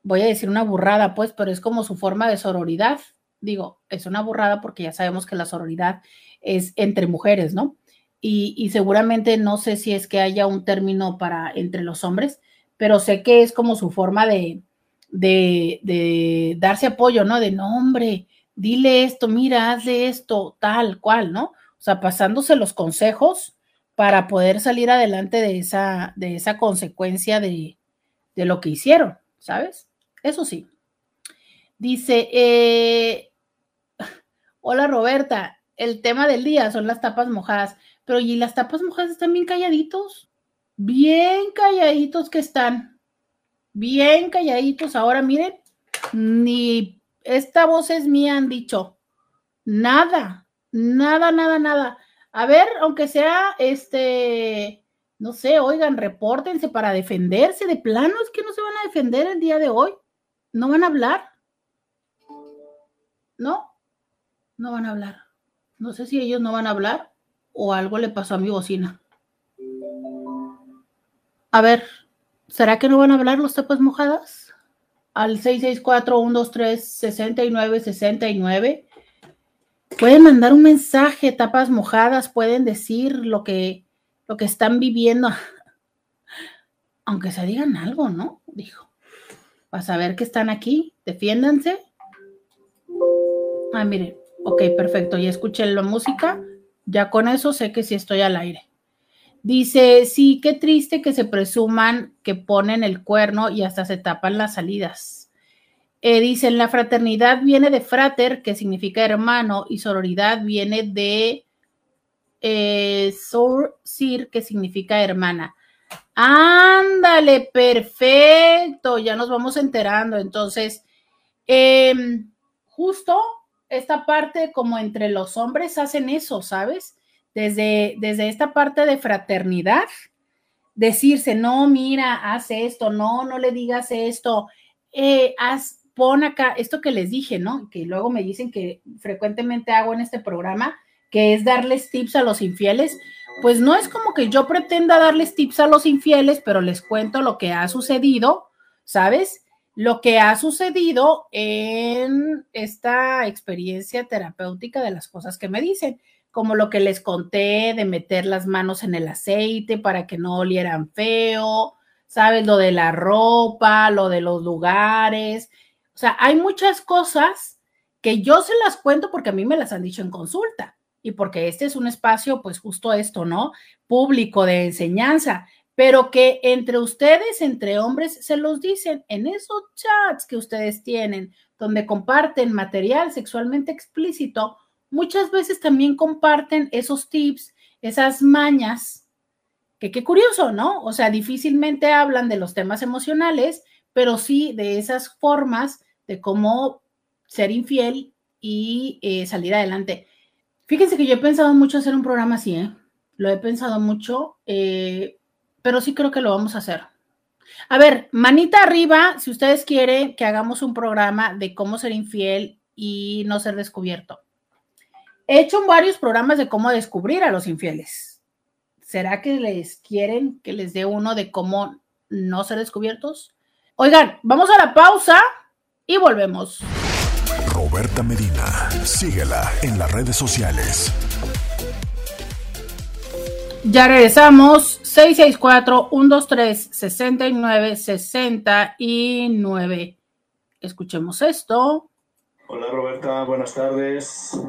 voy a decir una burrada, pues, pero es como su forma de sororidad. Digo, es una burrada porque ya sabemos que la sororidad es entre mujeres, ¿no? Y, seguramente no sé si es que haya un término para entre los hombres, pero sé que es como su forma de, de, de darse apoyo, ¿no? De no, hombre, dile esto, mira, hazle esto, tal cual, ¿no? O sea, pasándose los consejos para poder salir adelante de esa, de esa consecuencia de, de lo que hicieron, ¿sabes? Eso sí. Dice, eh, hola Roberta, el tema del día son las tapas mojadas, pero ¿y las tapas mojadas están bien calladitos? Bien calladitos que están. Bien calladitos. Ahora miren, ni esta voz es mía, han dicho. Nada, nada, nada, nada. A ver, aunque sea este, no sé, oigan, repórtense para defenderse de plano, es que no se van a defender el día de hoy. ¿No van a hablar? ¿No? No van a hablar. No sé si ellos no van a hablar o algo le pasó a mi bocina. A ver, ¿será que no van a hablar los tapas mojadas? Al 664-123-6969. Pueden mandar un mensaje, tapas mojadas, pueden decir lo que, lo que están viviendo. Aunque se digan algo, ¿no? Dijo a saber que están aquí, defiéndanse. Ah, miren, ok, perfecto, ya escuché la música, Ya con eso sé que sí estoy al aire. Dice, sí, qué triste que se presuman que ponen el cuerno y hasta se tapan las salidas. Eh, dicen, la fraternidad viene de frater, que significa hermano, y sororidad viene de eh, sir, que significa hermana. Ándale, perfecto, ya nos vamos enterando. Entonces, em, justo esta parte como entre los hombres hacen eso, ¿sabes? Desde, desde esta parte de fraternidad, decirse, no, mira, haz esto, no, no le digas esto, eh, haz, pon acá esto que les dije, ¿no? Que luego me dicen que frecuentemente hago en este programa, que es darles tips a los infieles. Pues no es como que yo pretenda darles tips a los infieles, pero les cuento lo que ha sucedido, ¿sabes? Lo que ha sucedido en esta experiencia terapéutica de las cosas que me dicen como lo que les conté de meter las manos en el aceite para que no olieran feo, ¿sabes? Lo de la ropa, lo de los lugares. O sea, hay muchas cosas que yo se las cuento porque a mí me las han dicho en consulta y porque este es un espacio, pues justo esto, ¿no? Público de enseñanza, pero que entre ustedes, entre hombres, se los dicen en esos chats que ustedes tienen, donde comparten material sexualmente explícito muchas veces también comparten esos tips, esas mañas, que qué curioso, ¿no? O sea, difícilmente hablan de los temas emocionales, pero sí de esas formas de cómo ser infiel y eh, salir adelante. Fíjense que yo he pensado mucho hacer un programa así, ¿eh? Lo he pensado mucho, eh, pero sí creo que lo vamos a hacer. A ver, manita arriba, si ustedes quieren que hagamos un programa de cómo ser infiel y no ser descubierto. He hecho varios programas de cómo descubrir a los infieles. ¿Será que les quieren que les dé uno de cómo no ser descubiertos? Oigan, vamos a la pausa y volvemos. Roberta Medina, síguela en las redes sociales. Ya regresamos. 664-123-6969. Escuchemos esto. Hola Roberta, buenas tardes.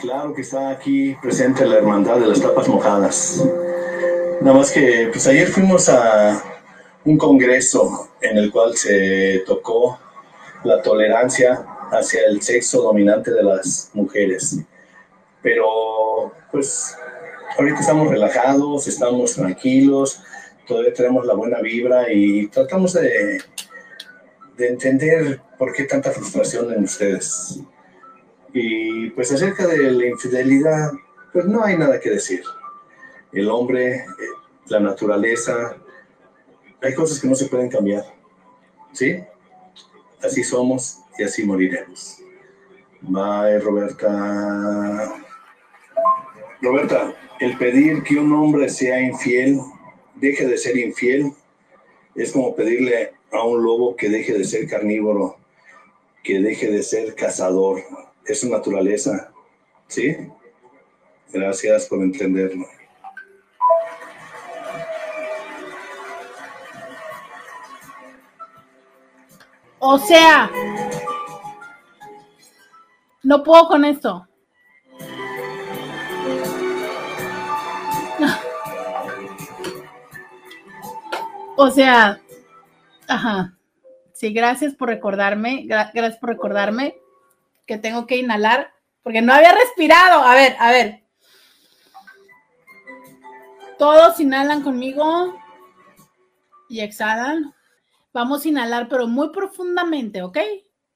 Claro que está aquí presente la Hermandad de las Tapas Mojadas. Nada más que, pues ayer fuimos a un congreso en el cual se tocó la tolerancia hacia el sexo dominante de las mujeres. Pero, pues, ahorita estamos relajados, estamos tranquilos, todavía tenemos la buena vibra y tratamos de, de entender por qué tanta frustración en ustedes. Y pues acerca de la infidelidad, pues no hay nada que decir. El hombre, eh, la naturaleza, hay cosas que no se pueden cambiar. ¿Sí? Así somos y así moriremos. Bye, Roberta. Roberta, el pedir que un hombre sea infiel, deje de ser infiel, es como pedirle a un lobo que deje de ser carnívoro, que deje de ser cazador es su naturaleza. ¿Sí? Gracias por entenderlo. O sea, no puedo con esto. O sea, ajá. Sí, gracias por recordarme, gracias por recordarme que tengo que inhalar porque no había respirado. A ver, a ver. Todos inhalan conmigo y exhalan. Vamos a inhalar, pero muy profundamente, ¿ok?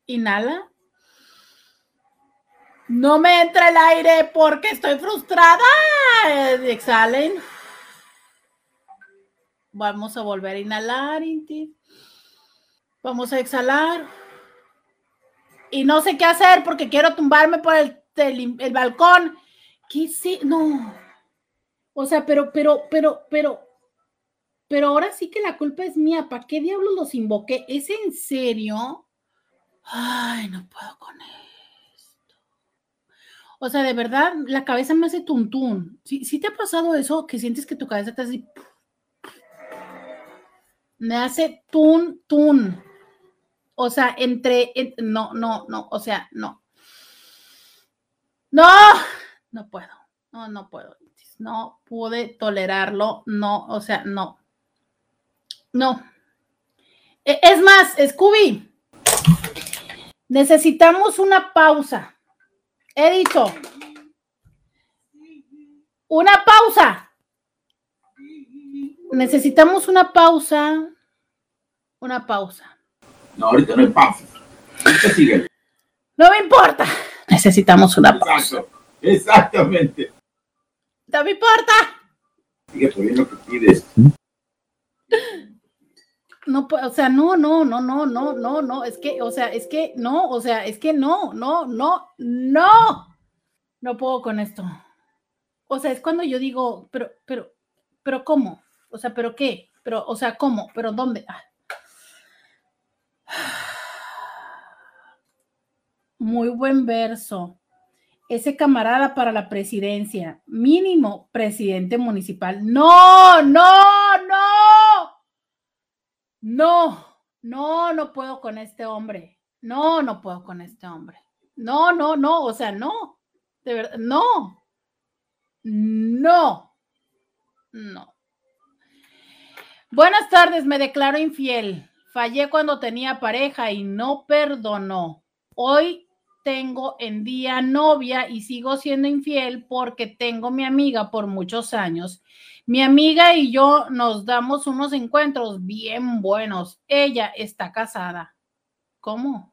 Inhala. No me entra el aire porque estoy frustrada. Exhalen. Vamos a volver a inhalar, Inti. Vamos a exhalar y no sé qué hacer porque quiero tumbarme por el, el, balcón. ¿Qué? No. O sea, pero, pero, pero, pero, pero ahora sí que la culpa es mía. ¿Para qué diablos los invoqué? ¿Es en serio? Ay, no puedo con esto. O sea, de verdad, la cabeza me hace tuntún. ¿Sí, ¿Sí te ha pasado eso? Que sientes que tu cabeza te hace... Me hace tun. O sea, entre, no, no, no, o sea, no. No, no puedo. No, no puedo. No pude tolerarlo. No, o sea, no. No. E, es más, Scooby, necesitamos una pausa. He dicho, una pausa. Necesitamos una pausa. Una pausa. No, ahorita no hay pausa. sigue. No me importa. Necesitamos una pausa. exactamente. No me importa. Sigue poniendo lo que pides. No, o sea, no, no, no, no, no, no, no, es que, o sea, es que no, o sea, es que no, no, no, no, no puedo con esto. O sea, es cuando yo digo, pero, pero, pero ¿cómo? O sea, ¿pero qué? Pero, o sea, ¿cómo? ¿Pero dónde? Ah. Muy buen verso. Ese camarada para la presidencia, mínimo presidente municipal. No, no, no. No, no, no puedo con este hombre. No, no puedo con este hombre. No, no, no, o sea, no. De verdad, no. No. No. Buenas tardes, me declaro infiel. Fallé cuando tenía pareja y no perdonó. Hoy tengo en día novia y sigo siendo infiel porque tengo mi amiga por muchos años. Mi amiga y yo nos damos unos encuentros bien buenos. Ella está casada. ¿Cómo?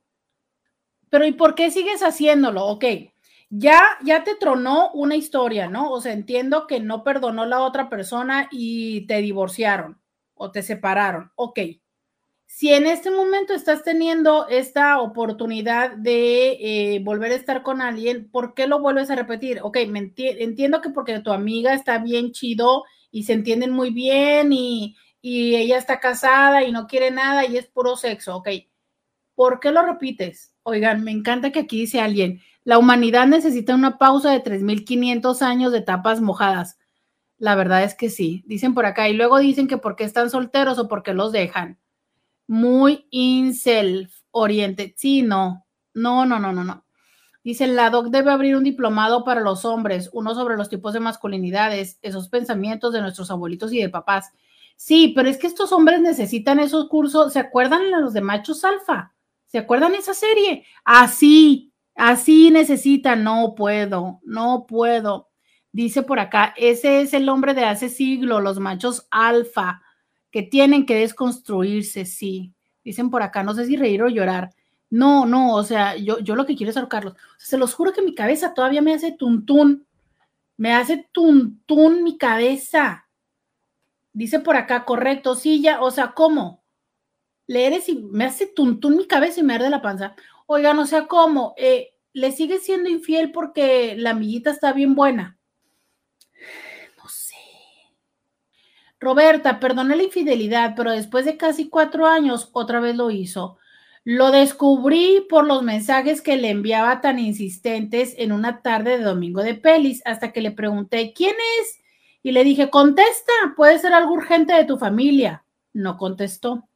Pero ¿y por qué sigues haciéndolo? Ok, ya, ya te tronó una historia, ¿no? O sea, entiendo que no perdonó la otra persona y te divorciaron o te separaron. Ok. Si en este momento estás teniendo esta oportunidad de eh, volver a estar con alguien, ¿por qué lo vuelves a repetir? Ok, entiendo que porque tu amiga está bien chido y se entienden muy bien y, y ella está casada y no quiere nada y es puro sexo, ok. ¿Por qué lo repites? Oigan, me encanta que aquí dice alguien, la humanidad necesita una pausa de 3.500 años de tapas mojadas. La verdad es que sí, dicen por acá. Y luego dicen que porque están solteros o porque los dejan. Muy inself oriente. Sí, no. No, no, no, no, no. Dice, la DOC debe abrir un diplomado para los hombres, uno sobre los tipos de masculinidades, esos pensamientos de nuestros abuelitos y de papás. Sí, pero es que estos hombres necesitan esos cursos. ¿Se acuerdan los de machos alfa? ¿Se acuerdan esa serie? Así, Así necesita, no puedo, no puedo. Dice por acá, ese es el hombre de hace siglo, los machos alfa, que tienen que desconstruirse, sí. Dicen por acá, no sé si reír o llorar. No, no, o sea, yo, yo lo que quiero es ahorcarlos. se los juro que mi cabeza todavía me hace tuntún. Me hace tuntún mi cabeza. Dice por acá, correcto, sí, ya, o sea, ¿cómo? Leer y me hace tuntún mi cabeza y me arde la panza. Oiga, no sea, ¿cómo? Eh, ¿Le sigue siendo infiel porque la amiguita está bien buena? No sé. Roberta, perdoné la infidelidad, pero después de casi cuatro años otra vez lo hizo. Lo descubrí por los mensajes que le enviaba tan insistentes en una tarde de domingo de pelis, hasta que le pregunté, ¿quién es? Y le dije, contesta, puede ser algo urgente de tu familia. No contestó.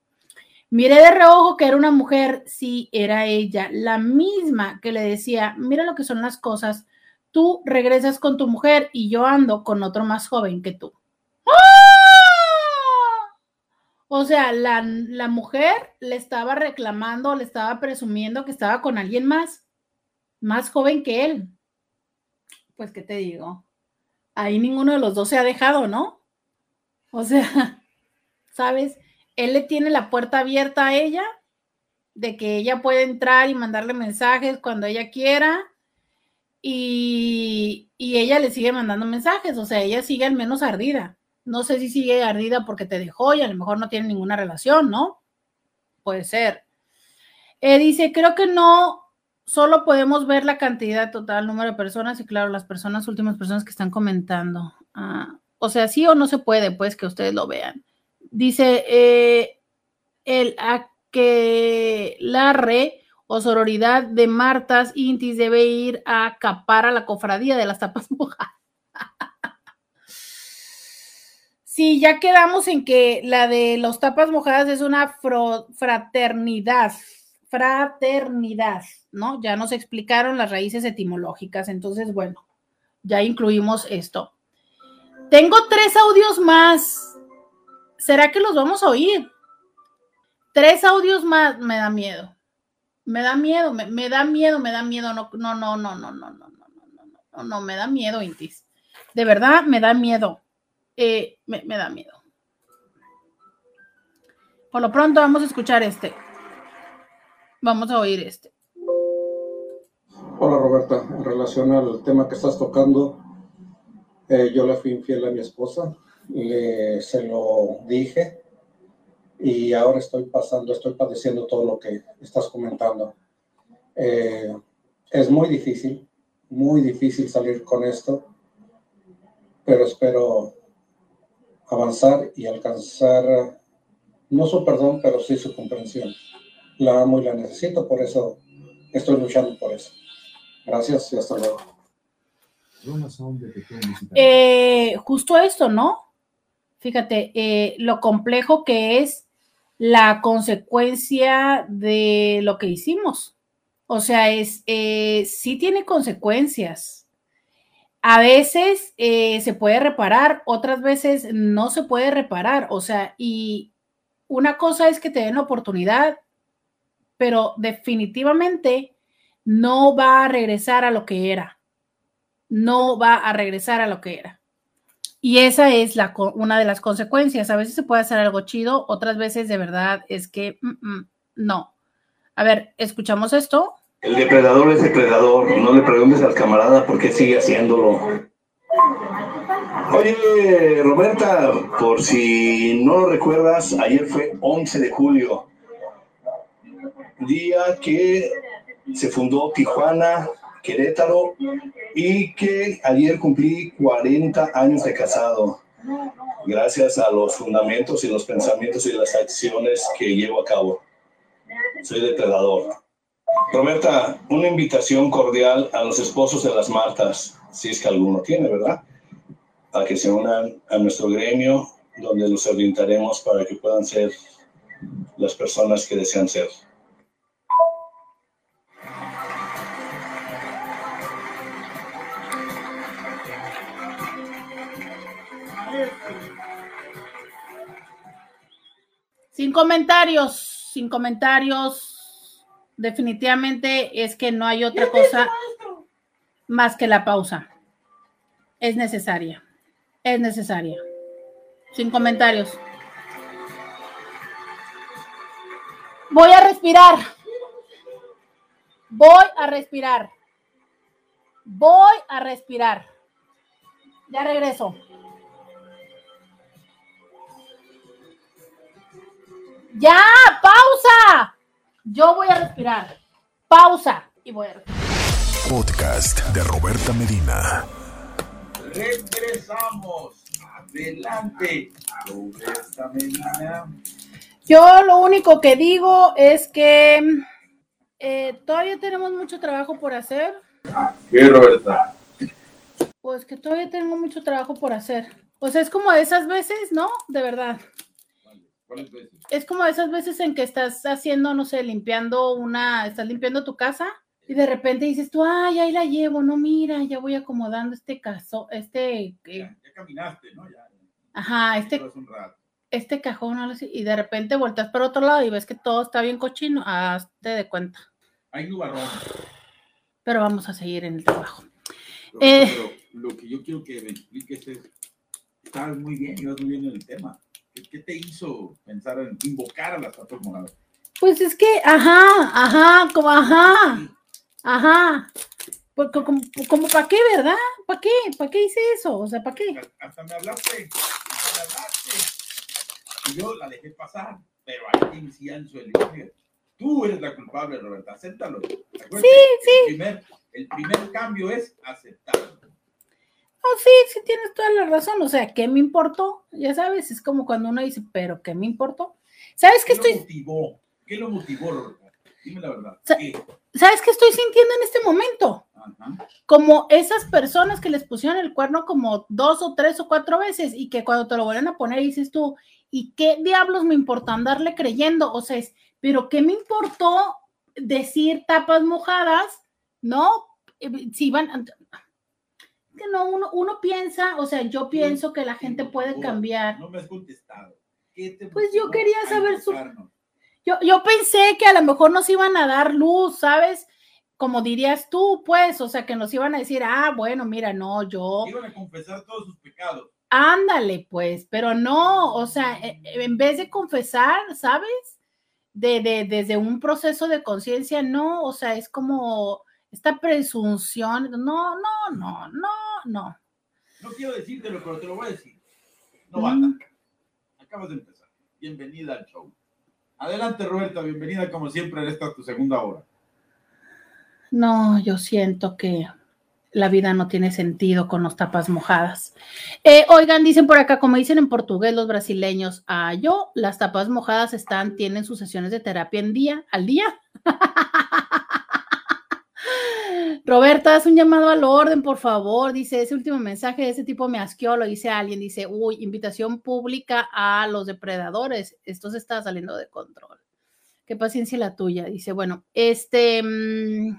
Miré de reojo que era una mujer, sí, era ella, la misma que le decía, mira lo que son las cosas, tú regresas con tu mujer y yo ando con otro más joven que tú. ¡Ah! O sea, la, la, mujer le estaba reclamando, le estaba presumiendo que estaba con alguien más, más joven que él. Pues, ¿qué te digo? Ahí ninguno de los dos se ha dejado, ¿no? O sea, ¿sabes? él le tiene la puerta abierta a ella, de que ella puede entrar y mandarle mensajes cuando ella quiera, y, ella le sigue mandando mensajes, o sea, ella sigue al menos ardida. No sé si sigue ardida porque te dejó y a lo mejor no tiene ninguna relación, ¿no? Puede ser. Eh, dice, creo que no, solo podemos ver la cantidad total, número de personas y claro, las personas, últimas personas que están comentando. Ah, o sea, sí o no se puede, pues que ustedes lo vean. Dice eh, el re o sororidad de Martas Intis debe ir a capar a la cofradía de las tapas mojadas. Sí, ya quedamos en que la de los tapas mojadas es una fraternidad, fraternidad, ¿no? Ya nos explicaron las raíces etimológicas, entonces, bueno, ya incluimos esto. Tengo tres audios más. ¿Será que los vamos a oír? Tres audios más, me da miedo. Me da miedo, me, da miedo, me da miedo. No, no, no, no, no, no, no, no, no, no, no, no, me da miedo, Intis. De verdad, me da miedo. Eh, me, da miedo. Por lo pronto vamos a escuchar este. Vamos a oír este. Hola Roberta, en relación al tema que estás tocando, eh, yo le fui infiel a mi esposa, le, se lo dije y ahora estoy pasando, estoy padeciendo todo lo que estás comentando. Eh, es muy difícil, muy difícil salir con esto, pero espero avanzar y alcanzar, no su perdón, pero sí su comprensión. La amo y la necesito, por eso estoy luchando por eso. Gracias y hasta luego. Eh, justo esto, ¿no? Fíjate, eh, lo complejo que es la consecuencia de lo que hicimos. O sea, es, eh, sí tiene consecuencias. A veces eh, se puede reparar, otras veces no se puede reparar. O sea, y una cosa es que te den la oportunidad, pero definitivamente no va a regresar a lo que era. No va a regresar a lo que era. Y esa es la, una de las consecuencias. A veces se puede hacer algo chido, otras veces de verdad es que mm, mm, no. A ver, escuchamos esto. El depredador es depredador. No le preguntes al camarada por qué sigue haciéndolo. Oye, Roberta, por si no lo recuerdas, ayer fue 11 de julio, día que se fundó Tijuana, Querétaro y que ayer cumplí 40 años de casado, gracias a los fundamentos y los pensamientos y las acciones que llevo a cabo. Soy depredador. Roberta, una invitación cordial a los esposos de las Martas, si es que alguno tiene, ¿verdad? A que se unan a nuestro gremio, donde los orientaremos para que puedan ser las personas que desean ser. Sin comentarios, sin comentarios. Definitivamente es que no hay otra cosa más que la pausa. Es necesaria. Es necesaria. Sin comentarios. Voy a respirar. Voy a respirar. Voy a respirar. Ya regreso. Ya, pausa. Yo voy a respirar. Pausa y voy a respirar. Podcast de Roberta Medina. Regresamos. Adelante. Roberta Medina. Yo lo único que digo es que eh, todavía tenemos mucho trabajo por hacer. ¿Qué, Roberta? Pues que todavía tengo mucho trabajo por hacer. Pues es como de esas veces, ¿no? De verdad. ¿Cuáles veces? Es como esas veces en que estás haciendo, no sé, limpiando una, estás limpiando tu casa y de repente dices tú, ay, ahí la llevo, no, mira, ya voy acomodando este caso, este, eh, Ya, ya caminaste, ¿no? Ya. ajá, este, Llevas un rato. este cajón, y de repente volteas para otro lado y ves que todo está bien cochino, hazte de cuenta. Hay nubarrón. Pero vamos a seguir en el trabajo. Eh. Pero lo que yo quiero que me expliques es, estabas muy bien, ibas muy bien en el tema. ¿Qué, te hizo pensar en invocar a las patas moradas? Pues es que, ajá, ajá, como, ajá, ajá. Porque como, como para qué, ¿verdad? ¿Para qué? ¿Para qué hice eso? O sea, ¿para qué? Hasta me hablaste, hasta me hablaste. Y yo la dejé pasar, pero alguien sí alzó el elogio. Tú eres la culpable, Roberta, acéptalo. Acuérdate, Sí, El primer, el primer cambio es aceptarlo. Oh, sí, sí tienes toda la razón. O sea, ¿qué me importó? Ya sabes, es como cuando uno dice, pero ¿qué me importó? ¿Sabes qué ¿Qué estoy, lo motivó? ¿Qué lo motivó? Dime la verdad. ¿sabes qué estoy sintiendo en este momento? Ajá. Como esas personas que les pusieron el cuerno como dos o tres o cuatro veces y que cuando te lo vuelven a poner dices tú, ¿y qué diablos me importa andarle creyendo? O sea, es, pero ¿qué me importó decir tapas mojadas? ¿No? Eh, Si van, que no, uno, uno piensa, o sea, yo pienso que la gente puede cambiar. No me has contestado. ¿Qué te Pues yo quería saber su-? Yo, yo pensé que a lo mejor nos iban a dar luz, ¿sabes? Como dirías tú, pues, o sea, que nos iban a decir, ah, bueno, mira, no, yo, Iban a confesar todos sus pecados. ándale, pues, pero no, o sea, e- e- en vez de confesar, ¿sabes? De, de- desde un proceso de conciencia, no, o sea, es como esta presunción, no, no, no, no, no. No quiero decírtelo, pero te lo voy a decir. No Mm. basta. Acabas de empezar. Bienvenida al show. Adelante, Roberta. Bienvenida, como siempre, en esta tu segunda hora. No, yo siento que la vida no tiene sentido con los tapas mojadas. Eh, oigan, dicen por acá, como dicen en portugués los brasileños, ah, yo, las tapas mojadas están, tienen sus sesiones de terapia en día, al día. Roberta, haz un llamado al orden, por favor. Dice, ese último mensaje de ese tipo me asqueó, lo dice alguien. Dice, uy, invitación pública a los depredadores. Esto se está saliendo de control. Qué paciencia la tuya. Dice, bueno, este... mm,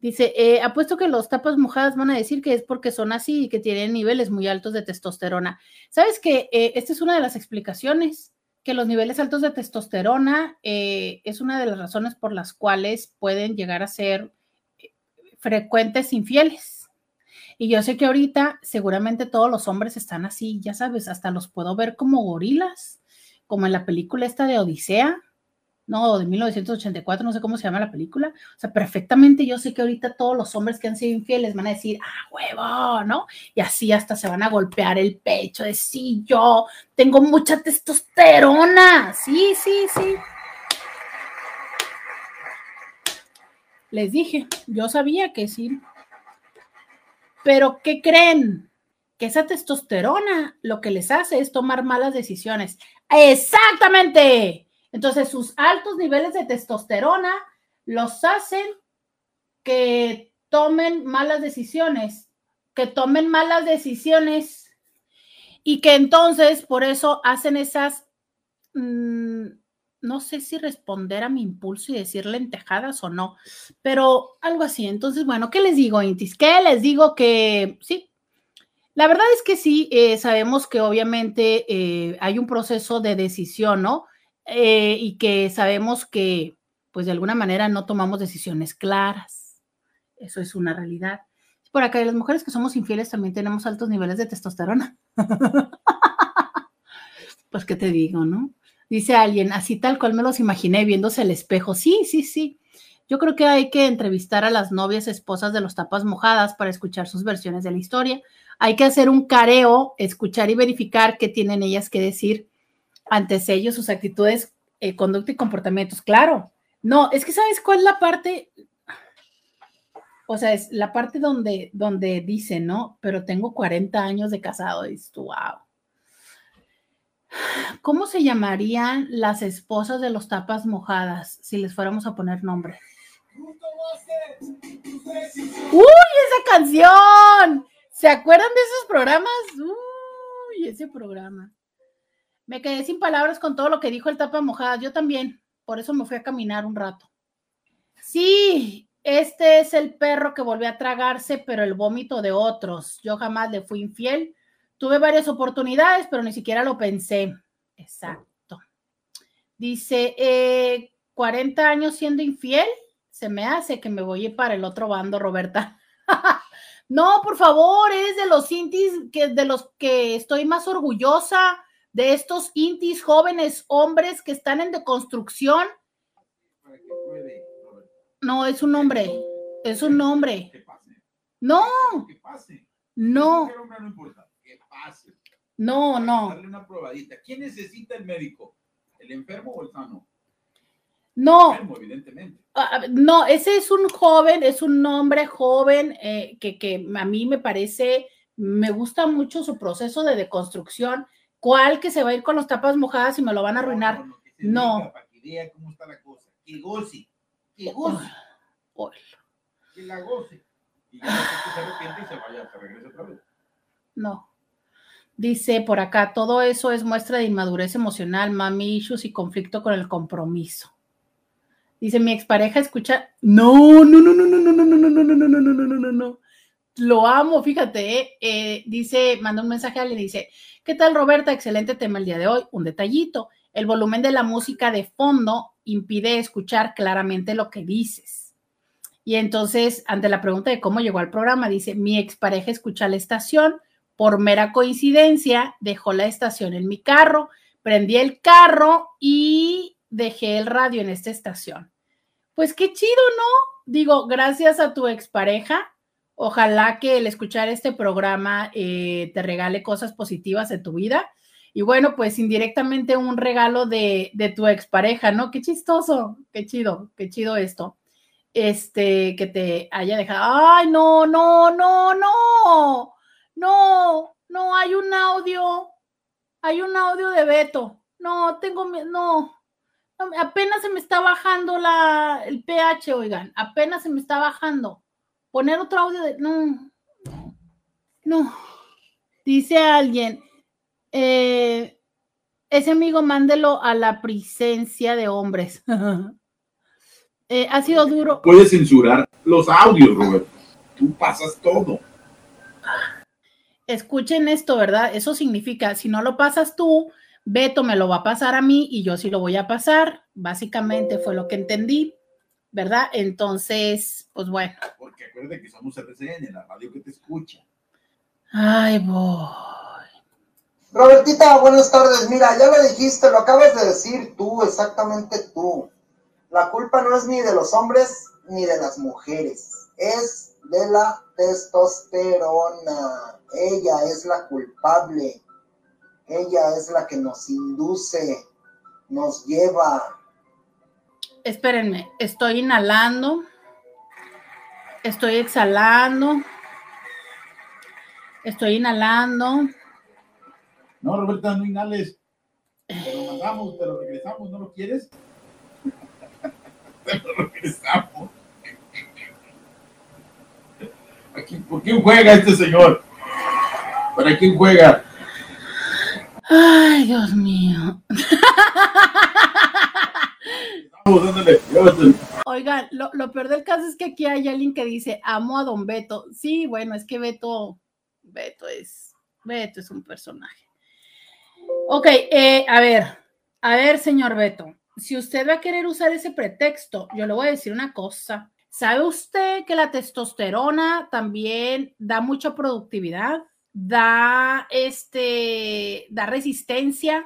Dice, eh, apuesto que los tapas mojadas van a decir que es porque son así y que tienen niveles muy altos de testosterona. ¿Sabes que esta es una de las explicaciones? Que los niveles altos de testosterona eh, es una de las razones por las cuales pueden llegar a ser eh, frecuentes infieles. Y yo sé que ahorita seguramente todos los hombres están así, ya sabes, hasta los puedo ver como gorilas, como en la película esta de Odisea, no, de 1984, no sé cómo se llama la película. O sea, perfectamente yo sé que ahorita todos los hombres que han sido infieles van a decir, ah, huevo, ¿no? Y así hasta se van a golpear el pecho de, sí, yo tengo mucha testosterona. Sí, sí, sí. Les dije, yo sabía que sí. Pero, ¿qué creen? Que esa testosterona lo que les hace es tomar malas decisiones. Exactamente. Entonces, sus altos niveles de testosterona los hacen que tomen malas decisiones, que tomen malas decisiones y que entonces por eso hacen esas, mm, no sé si responder a mi impulso y decir lentejadas o no, pero algo así. Entonces, bueno, ¿qué les digo, Intis? ¿Qué les digo que sí? La verdad es que sí, eh, sabemos que obviamente eh, hay un proceso de decisión, ¿no? Eh, y que sabemos que, pues de alguna manera, no tomamos decisiones claras. Eso es una realidad. Por acá, las mujeres que somos infieles también tenemos altos niveles de testosterona. pues, ¿qué te digo, no? Dice alguien, así tal cual me los imaginé viéndose el espejo. Sí, sí, sí. Yo creo que hay que entrevistar a las novias esposas de los tapas mojadas para escuchar sus versiones de la historia. Hay que hacer un careo, escuchar y verificar qué tienen ellas que decir ante ellos, sus actitudes, eh, conducta y comportamientos. Claro, no, es que sabes cuál es la parte, o sea, es la parte donde, donde dice, ¿no? Pero tengo 40 años de casado, y dices wow. ¿Cómo se llamarían las esposas de los tapas mojadas si les fuéramos a poner nombre? ¡Uy, esa canción! ¿Se acuerdan de esos programas? Uy, ese programa. Me quedé sin palabras con todo lo que dijo el tapa mojada. Yo también. Por eso me fui a caminar un rato. Sí, este es el perro que volvió a tragarse, pero el vómito de otros. Yo jamás le fui infiel. Tuve varias oportunidades, pero ni siquiera lo pensé. Exacto. Dice, eh, 40 años siendo infiel, se me hace que me voy para el otro bando, Roberta. no, por favor, eres de los intis que de los que estoy más orgullosa de estos intis jóvenes hombres que están en deconstrucción. No, es un hombre, es un hombre. No, no, no no, Darle una. ¿Quién necesita el médico? ¿El enfermo o el sano? no. Enfermo, evidentemente. No, ese es un joven, es un hombre joven eh, que, que a mí me parece, me gusta mucho su proceso de deconstrucción. ¿Cuál que se va a ir con los tapas mojadas y me lo van a arruinar? No, no, Para que vea cómo está la cosa. Que goce. Que goce. Que la goce. Y ya que se arrepiente y se vaya, se regrese otra vez. No. Dice por acá, todo eso es muestra de inmadurez emocional, mami issues y conflicto con el compromiso. Dice, mi expareja escucha. No, no, no, no, no, no, no, no, no, no, no, no, no, no, no, no, no. Lo amo, fíjate, ¿eh? Eh, dice, manda un mensaje a alguien, dice, ¿qué tal Roberta? Excelente tema el día de hoy. Un detallito, el volumen de la música de fondo impide escuchar claramente lo que dices. Y entonces, ante la pregunta de cómo llegó al programa, dice, mi expareja escucha la estación, por mera coincidencia, dejó la estación en mi carro, prendí el carro y dejé el radio en esta estación. Pues qué chido, ¿no? Digo, gracias a tu expareja, ojalá que el escuchar este programa eh, te regale cosas positivas en tu vida. Y bueno, pues indirectamente un regalo de, de tu expareja, ¿no? Qué chistoso, qué chido, qué chido esto. Este, que te haya dejado. Ay, no, no, no, no, no, no, hay un audio, hay un audio de Beto. No, tengo, no, apenas se me está bajando la, el pH, oigan, apenas se me está bajando. Poner otro audio de, no, no. Dice alguien, eh, ese amigo mándelo a la presencia de hombres. Eh, ha sido duro. Puedes censurar los audios, Robert. Tú pasas todo. Escuchen esto, ¿verdad? Eso significa, si no lo pasas tú, Beto me lo va a pasar a mí y yo sí lo voy a pasar. Básicamente fue lo que entendí, ¿verdad? Entonces, pues bueno. Porque acuérdate que somos RCN, la radio que te escucha. Ay, voy. Robertita, buenas tardes. Mira, ya lo dijiste, lo acabas de decir tú, exactamente tú. La culpa no es ni de los hombres ni de las mujeres, es de la testosterona. Ella es la culpable. Ella es la que nos induce, nos lleva. Espérenme, estoy inhalando, estoy exhalando, estoy inhalando. No, Roberta, no inhales. Te lo mandamos, te lo regresamos, ¿no lo quieres? te lo regresamos. ¿Por quién juega este señor? ¿Para quién juega? Ay, Dios mío. Oigan, lo, lo, peor del caso es que aquí hay alguien que dice, amo a don Beto. Sí, bueno, es que Beto, Beto es, Beto es un personaje. Ok, eh, a ver, a ver, señor Beto, si usted va a querer usar ese pretexto, yo le voy a decir una cosa. ¿Sabe usted que la testosterona también da mucha productividad? da, este, da resistencia,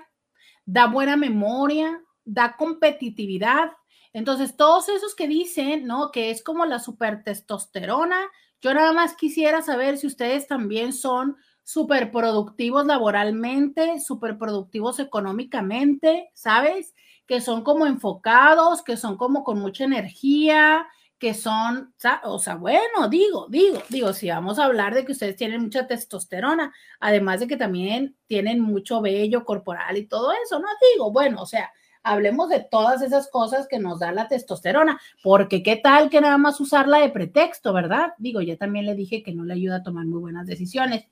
da buena memoria, da competitividad. Entonces, todos esos que dicen, ¿no? Que es como la supertestosterona, yo nada más quisiera saber si ustedes también son súper productivos laboralmente, súper productivos económicamente, ¿sabes? Que son como enfocados, que son como con mucha energía, que son, o sea, bueno, digo, digo, digo, si vamos a hablar de que ustedes tienen mucha testosterona, además de que también tienen mucho vello corporal y todo eso, ¿no? Digo, bueno, o sea, hablemos de todas esas cosas que nos da la testosterona, porque qué tal que nada más usarla de pretexto, ¿verdad? Digo, ya también le dije que no le ayuda a tomar muy buenas decisiones,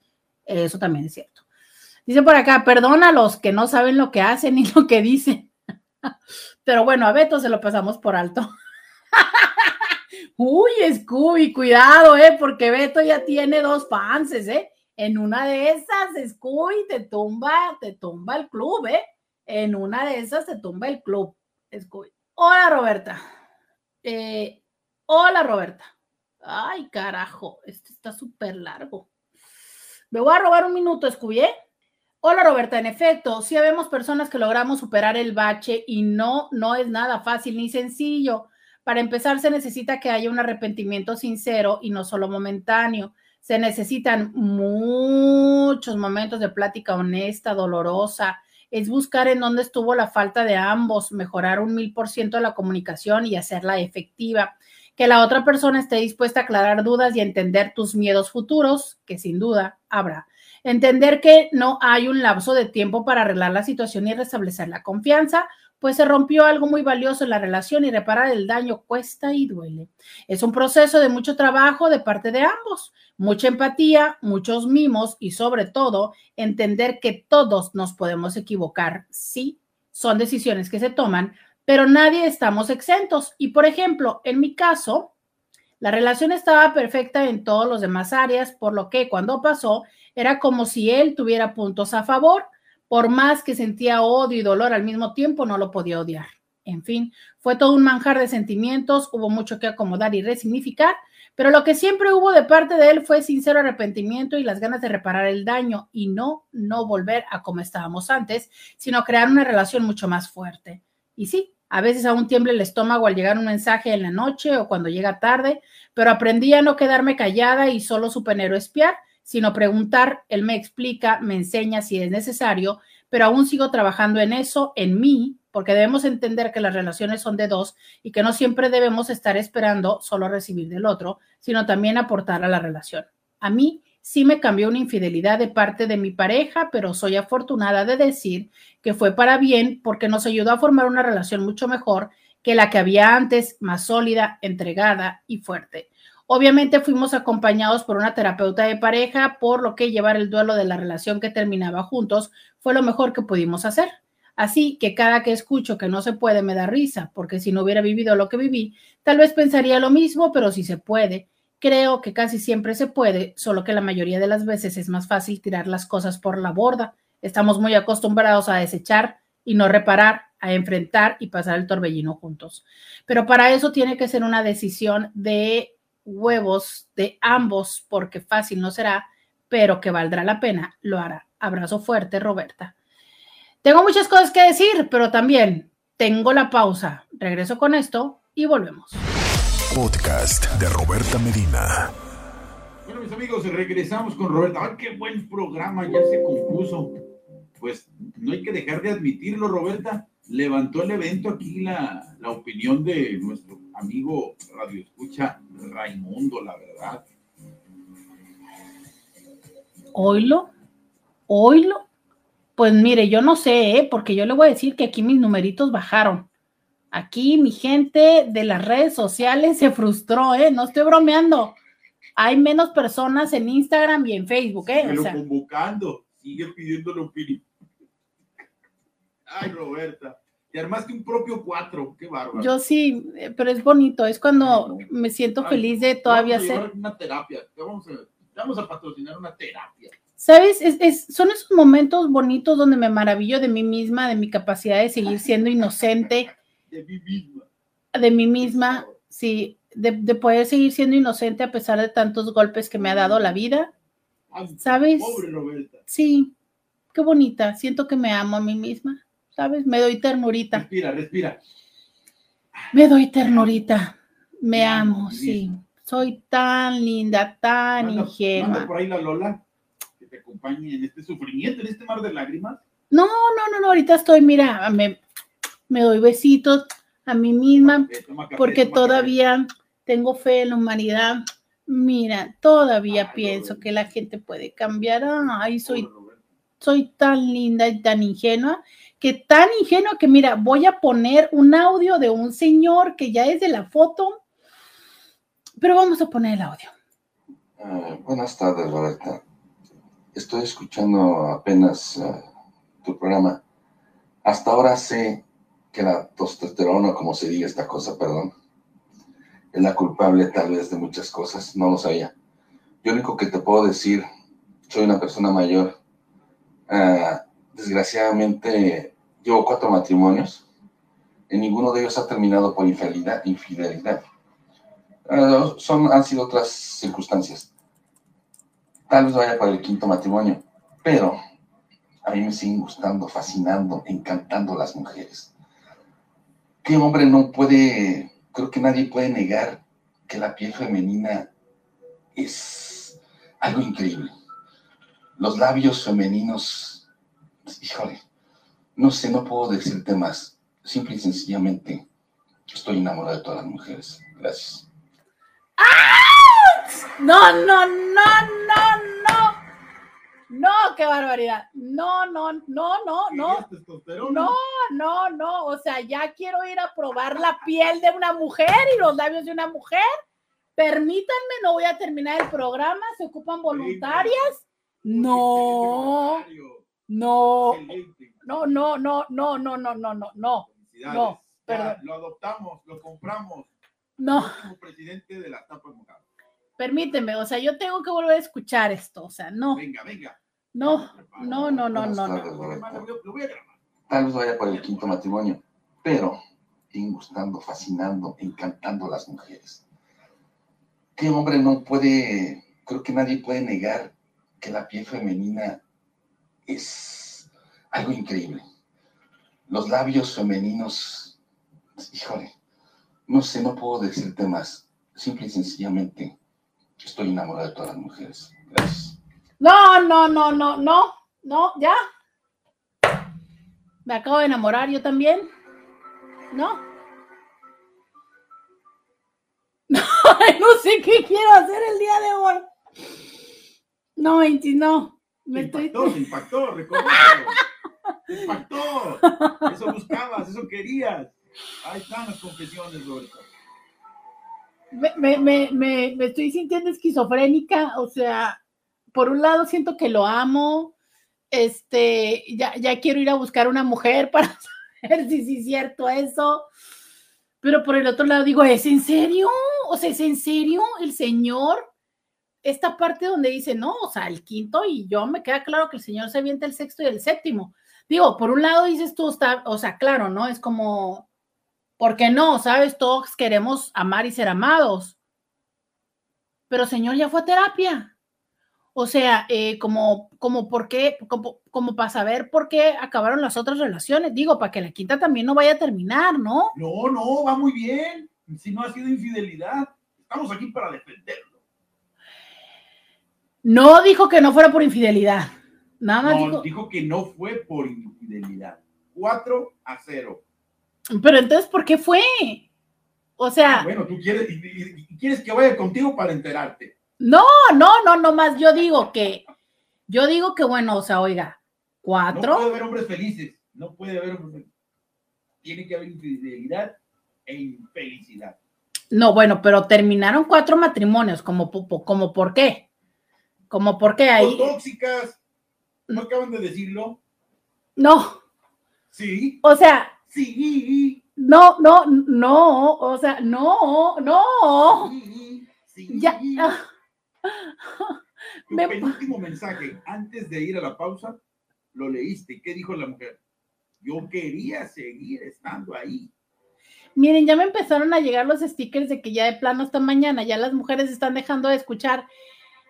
eso también es cierto. Dice por acá, perdona a los que no saben lo que hacen y lo que dicen. Pero bueno, a Beto se lo pasamos por alto. Uy, Scooby, cuidado, ¿eh? Porque Beto ya tiene dos fans, ¿eh? En una de esas, Scooby, te tumba, te tumba el club, ¿eh? En una de esas te tumba el club. Hola, Roberta. Eh, hola, Roberta. Ay, carajo, este está súper largo. Me voy a robar un minuto, Scooby, ¿eh? Hola Roberta, en efecto, sí vemos personas que logramos superar el bache y no, no es nada fácil ni sencillo. Para empezar, se necesita que haya un arrepentimiento sincero y no solo momentáneo. Se necesitan muchos momentos de plática honesta, dolorosa. Es buscar en dónde estuvo la falta de ambos, mejorar un mil por ciento la comunicación y hacerla efectiva. Que la otra persona esté dispuesta a aclarar dudas y entender tus miedos futuros, que sin duda habrá. Entender que no hay un lapso de tiempo para arreglar la situación y restablecer la confianza pues se rompió algo muy valioso en la relación y reparar el daño cuesta y duele. Es un proceso de mucho trabajo de parte de ambos, mucha empatía, muchos mimos y sobre todo entender que todos nos podemos equivocar. Sí, son decisiones que se toman, pero nadie estamos exentos. Y por ejemplo, en mi caso, La relación estaba perfecta en todos los demás áreas, por lo que cuando pasó era como si él tuviera puntos a favor, por más que sentía odio y dolor al mismo tiempo, no lo podía odiar. En fin, fue todo un manjar de sentimientos, hubo mucho que acomodar y resignificar, pero lo que siempre hubo de parte de él fue sincero arrepentimiento y las ganas de reparar el daño y no, no volver a como estábamos antes, sino crear una relación mucho más fuerte. Y sí, a veces aún tiembla el estómago al llegar un mensaje en la noche o cuando llega tarde, pero aprendí a no quedarme callada y solo su penero espiar, sino preguntar, él me explica, me enseña si es necesario, pero aún sigo trabajando en eso, en mí, porque debemos entender que las relaciones son de dos y que no siempre debemos estar esperando solo recibir del otro, sino también aportar a la relación. A mí sí me cambió una infidelidad de parte de mi pareja, pero soy afortunada de decir que fue para bien porque nos ayudó a formar una relación mucho mejor que la que había antes, más sólida, entregada y fuerte. Obviamente fuimos acompañados por una terapeuta de pareja, por lo que llevar el duelo de la relación que terminaba juntos fue lo mejor que pudimos hacer. Así que cada que escucho que no se puede me da risa, porque si no hubiera vivido lo que viví, tal vez pensaría lo mismo, pero si se puede. Creo que casi siempre se puede, solo que la mayoría de las veces es más fácil tirar las cosas por la borda. Estamos muy acostumbrados a desechar y no reparar, a enfrentar y pasar el torbellino juntos. Pero para eso tiene que ser una decisión de huevos de ambos, porque fácil no será, pero que valdrá la pena, lo hará. Abrazo fuerte, Roberta. Tengo muchas cosas que decir, pero también tengo la pausa. Regreso con esto y volvemos. Podcast de Roberta Medina. Bueno, mis amigos, regresamos con Roberta. ¡Ay, qué buen programa! Ya se compuso. Pues no hay que dejar de admitirlo, Roberta. Levantó el evento aquí la, la opinión de nuestro amigo Radio Escucha Raimundo, la verdad. Oilo, oilo. Pues mire, yo no sé, ¿eh? porque yo le voy a decir que aquí mis numeritos bajaron. Aquí mi gente de las redes sociales se frustró, ¿eh? No estoy bromeando. Hay menos personas en Instagram y en Facebook, ¿eh? Sigue O sea, convocando, sigue pidiéndole opinión. Ay, Roberta. Y armaste un propio cuatro, qué bárbaro. yo sí, eh, pero es bonito, es cuando me siento Ay, feliz de todavía vamos a ser. Una terapia. Te vamos, a, vamos a patrocinar una terapia. ¿Sabes? Es, es- son esos momentos bonitos donde me maravillo de mí misma, de mi capacidad de seguir siendo inocente, De mí misma. de mí misma, sí, de, de poder seguir siendo inocente a pesar de tantos golpes que me ha dado la vida. Ay, ¿Sabes? Pobre Roberta. Sí, qué bonita. Siento que me amo a mí misma, ¿sabes? Me doy ternurita. Respira, respira. Me doy ternurita. Me amo, sí. Soy tan linda, tan Manda- ingenua. manda por ahí la Lola que te acompañe en este sufrimiento, en este mar de lágrimas. No, no, no, no, ahorita estoy, mira, me, me doy besitos a mí misma Eh, café, porque café. todavía tengo fe en la humanidad. Mira, todavía Ay, pienso que la gente puede cambiar. Ay, soy, soy tan linda y tan ingenua, que tan ingenua que mira, voy a poner un audio de un señor que ya es de la foto, pero vamos a poner el audio. Ah, buenas tardes, Roberta. Estoy escuchando apenas ah, tu programa. Hasta ahora sé que la testosterona, como se diga esta cosa, perdón, es la culpable tal vez de muchas cosas. No lo sabía. Yo único que te puedo decir, soy una persona mayor. Ah, desgraciadamente, llevo cuatro matrimonios. En ninguno de ellos ha terminado por infidelidad. infidelidad. Ah, son, han sido otras circunstancias. Tal vez vaya para el quinto matrimonio, pero a mí me siguen gustando, fascinando, encantando las mujeres. ¿Qué hombre no puede, creo que nadie puede negar que la piel femenina es algo increíble? Los labios femeninos, híjole, no sé, no puedo decirte más. Simple y sencillamente estoy enamorado de todas las mujeres. Gracias. No, no, no, no, no. No, qué barbaridad. No, no, no, no, no. No, no, no. O sea, ya quiero ir a probar la piel de una mujer y los labios de una mujer. Permítanme, no voy a terminar el programa. ¿Se ocupan voluntarias? No, no, No, no, no, no, no, no, no, no, no. No, Ya, perdón. Lo adoptamos, lo compramos. No. Como presidente de las tapas mojadas. Permíteme, o sea, yo tengo que volver a escuchar esto, o sea, no, Venga, venga. no, no, no, no, no, tardes, no. Lo voy a grabar. Tal vez vaya por el quinto matrimonio, pero gustando, fascinando, encantando a las mujeres. ¿Qué hombre no puede, creo que nadie puede negar que la piel femenina es algo increíble? Los labios femeninos, híjole, no sé, no puedo decirte más. Simple y sencillamente, estoy enamorado de todas las mujeres. Gracias. No, no, no, no, no, no, ya. Me acabo de enamorar yo también. No. No, no sé qué quiero hacer el día de hoy. No, Inti, no. Me estoy... impactó, se impactó, reconócelo. Eso buscabas, eso querías. Ahí están las confesiones, Roberto. me, me, me, me, me estoy sintiendo esquizofrénica, o sea, por un lado siento que lo amo, este, ya, ya quiero ir a buscar una mujer para saber si sí es cierto eso, pero por el otro lado digo, ¿es en serio? O sea, ¿es en serio el Señor? Esta parte donde dice, no, o sea, el quinto y yo me queda claro que el Señor se avienta el sexto y el séptimo. Digo, por un lado dices tú, está, o sea, claro, ¿no? Es como, ¿Por qué no? ¿Sabes? Todos queremos amar y ser amados. Pero Señor ya fue a terapia. O sea, eh, como, como por qué, como, como para saber por qué acabaron las otras relaciones. Digo, para que la quinta también no vaya a terminar, ¿no? No, no, va muy bien. Si no ha sido infidelidad, estamos aquí para defenderlo. No dijo que no fuera por infidelidad. Nada más No, dijo. dijo que no fue por infidelidad. 4 a 0. Pero entonces, ¿por qué fue? O sea, Bueno, tú quieres, quieres que vaya contigo para enterarte. no, no, no, no más. Yo digo que, yo digo que, bueno, o sea, oiga, No cuatro. puede haber hombres felices. No puede haber hombres felices. Tiene que haber infidelidad e infelicidad. No, bueno, pero terminaron cuatro matrimonios, como, como por qué? Como por qué O ahí. tóxicas. ¿No acaban de decirlo? No, Sí, o sea, sí, no, no, no, o sea, no, no. sí, sí. Ya. Tu me- penúltimo mensaje antes de ir a la pausa, lo leíste. ¿Qué dijo la mujer? Yo quería seguir estando ahí. Miren, ya me empezaron a llegar los stickers de que ya de plano hasta mañana, ya las mujeres están dejando de escuchar.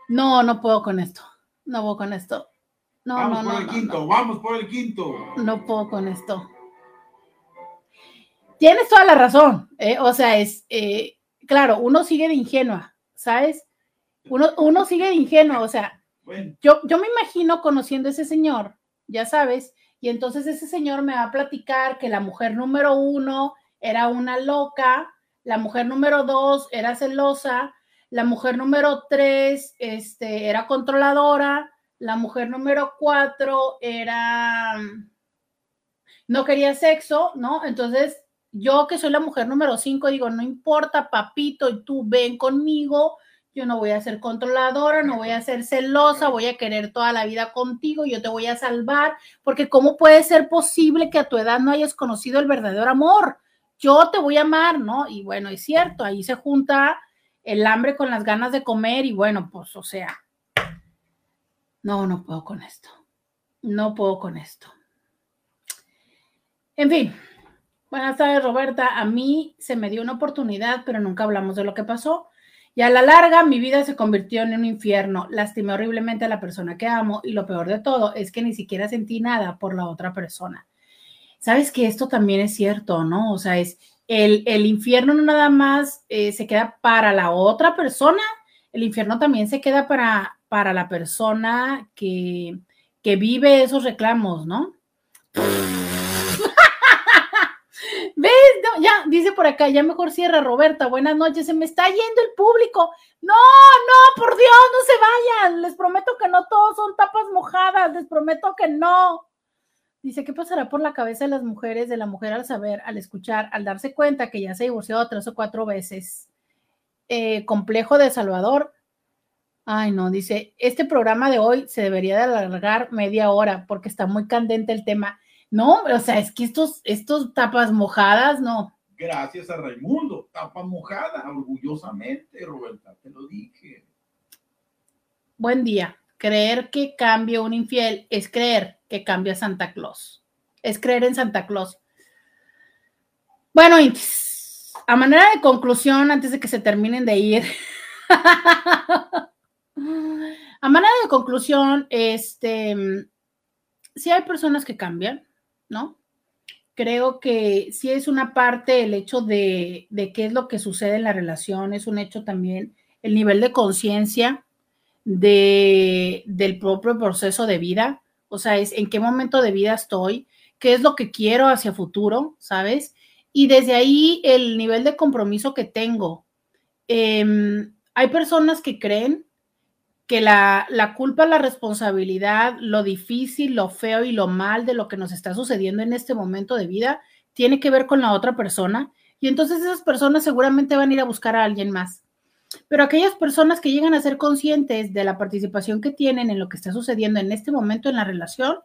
No, no puedo con esto. No puedo con esto. No, vamos no, por no, el quinto, vamos por el quinto. No puedo con esto. Tienes toda la razón. ¿eh? O sea, es, eh, claro, uno sigue de ingenua, ¿sabes? Uno, uno sigue de ingenua, o sea, Bueno, yo, yo me imagino conociendo a ese señor, ya sabes, y entonces ese señor me va a platicar que la mujer número uno era una loca, la mujer número dos era celosa, la mujer número tres este, era controladora, la mujer número cuatro era no quería sexo, ¿no? Entonces, yo que soy la mujer número cinco, digo, no importa, papito, y tú ven conmigo, yo no voy a ser controladora, no voy a ser celosa, voy a querer toda la vida contigo, yo te voy a salvar, porque ¿cómo puede ser posible que a tu edad no hayas conocido el verdadero amor? Yo te voy a amar, ¿no? Y bueno, es cierto, ahí se junta el hambre con las ganas de comer y bueno, pues, o sea, no, no puedo con esto, no puedo con esto. En fin, buenas tardes Roberta, a mí se me dio una oportunidad, pero nunca hablamos de lo que pasó. Y a la larga mi vida se convirtió en un infierno. Lastimé horriblemente a la persona que amo y lo peor de todo es que ni siquiera sentí nada por la otra persona. Sabes que esto también es cierto, ¿no? O sea, es el, el infierno no nada más eh, se queda para la otra persona, el infierno también se queda para, para la persona que, que vive esos reclamos, ¿no? ¿Ves? Ya, dice por acá, ya mejor cierra Roberta, buenas noches, se me está yendo el público. No, no, por Dios, no se vayan. Les prometo que no todos son tapas mojadas, les prometo que no. Dice, ¿qué pasará por la cabeza de las mujeres, de la mujer al saber, al escuchar, al darse cuenta que ya se divorció tres o cuatro veces? Eh, complejo de Salvador. Ay, no, dice, este programa de hoy se debería de alargar media hora porque está muy candente el tema. No, o sea, es que estos, estos tapas mojadas, no. gracias a Raimundo, tapa mojada, orgullosamente, Roberta, te lo dije. Buen día. Creer que cambia un infiel es creer que cambia Santa Claus. Es creer en Santa Claus. Bueno, a manera de conclusión, antes de que se terminen de ir, a manera de conclusión, este, sí hay personas que cambian, ¿no? Creo que sí es una parte el hecho de, de qué es lo que sucede en la relación, es un hecho también el nivel de conciencia de, del propio proceso de vida, o sea, es en qué momento de vida estoy, qué es lo que quiero hacia futuro, ¿sabes? Y desde ahí el nivel de compromiso que tengo. Em, hay personas que creen que la, la, culpa, la responsabilidad, lo difícil, lo feo y lo mal de lo que nos está sucediendo en este momento de vida tiene que ver con la otra persona. Y entonces esas personas seguramente van a ir a buscar a alguien más. Pero aquellas personas que llegan a ser conscientes de la participación que tienen en lo que está sucediendo en este momento en la relación,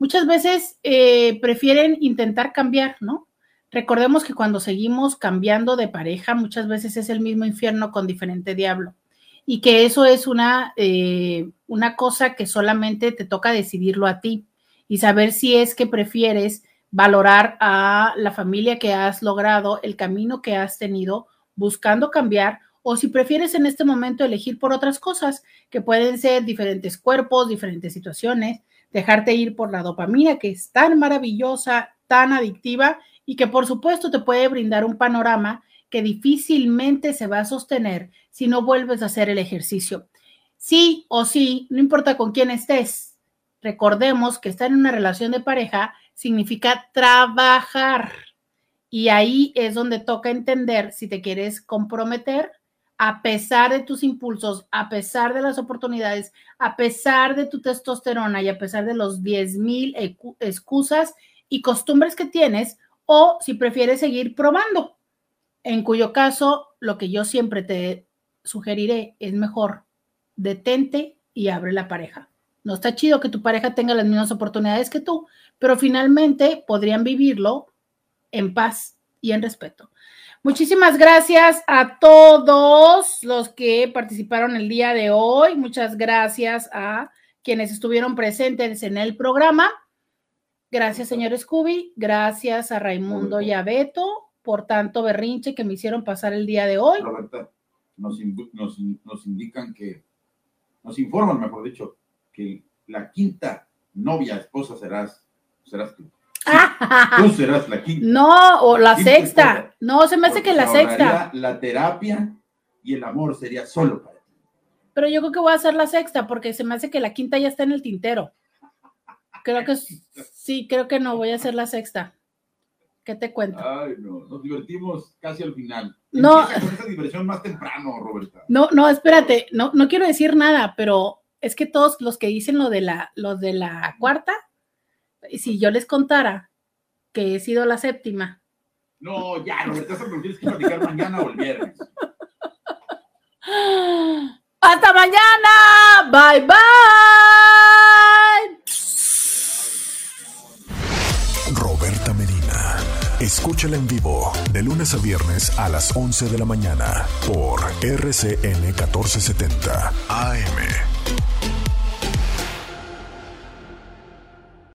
muchas veces eh, prefieren intentar cambiar, ¿no? Recordemos que cuando seguimos cambiando de pareja, muchas veces es el mismo infierno con diferente diablo. Y que eso es una, eh, una cosa que solamente te toca decidirlo a ti y saber si es que prefieres valorar a la familia que has logrado, el camino que has tenido, buscando cambiar o si prefieres en este momento elegir por otras cosas, que pueden ser diferentes cuerpos, diferentes situaciones, dejarte ir por la dopamina, que es tan maravillosa, tan adictiva y que por supuesto te puede brindar un panorama que difícilmente se va a sostener si no vuelves a hacer el ejercicio. Sí o sí, no importa con quién estés, recordemos que estar en una relación de pareja significa trabajar. Y ahí es donde toca entender si te quieres comprometer a pesar de tus impulsos, a pesar de las oportunidades, a pesar de tu testosterona y a pesar de los 10 mil excusas y costumbres que tienes, o si prefieres seguir probando, en cuyo caso lo que yo siempre te sugeriré es mejor detente y abre la pareja. No está chido que tu pareja tenga las mismas oportunidades que tú, pero finalmente podrían vivirlo en paz y en respeto. Muchísimas gracias a todos los que participaron el día de hoy. Muchas gracias a quienes estuvieron presentes en el programa. Gracias, señor Scooby. Gracias a Raimundo y a Beto por tanto berrinche que me hicieron pasar el día de hoy. Roberta, nos, nos indican que, nos informan, mejor dicho, que la quinta novia, esposa serás, serás tú. Tú serás la quinta. No, o la sexta. No, se me hace que la sexta. La terapia y el amor sería solo para ti. Pero yo creo que voy a hacer la sexta porque se me hace que la quinta ya está en el tintero. Creo que sí, creo que no, voy a hacer la sexta. ¿Qué te cuento? Ay, no, nos divertimos casi al final. No. Esa diversión más temprano, Roberta. No, no, espérate, no, no quiero decir nada, pero es que todos los que dicen lo de la, lo de la cuarta, si yo les contara que he sido la séptima. No, ya, no me estás tienes que platicar mañana o el viernes. ¡Hasta mañana! ¡Bye, bye! Escúchala en vivo de lunes a viernes a las 11 de la mañana por RCN 1470 AM.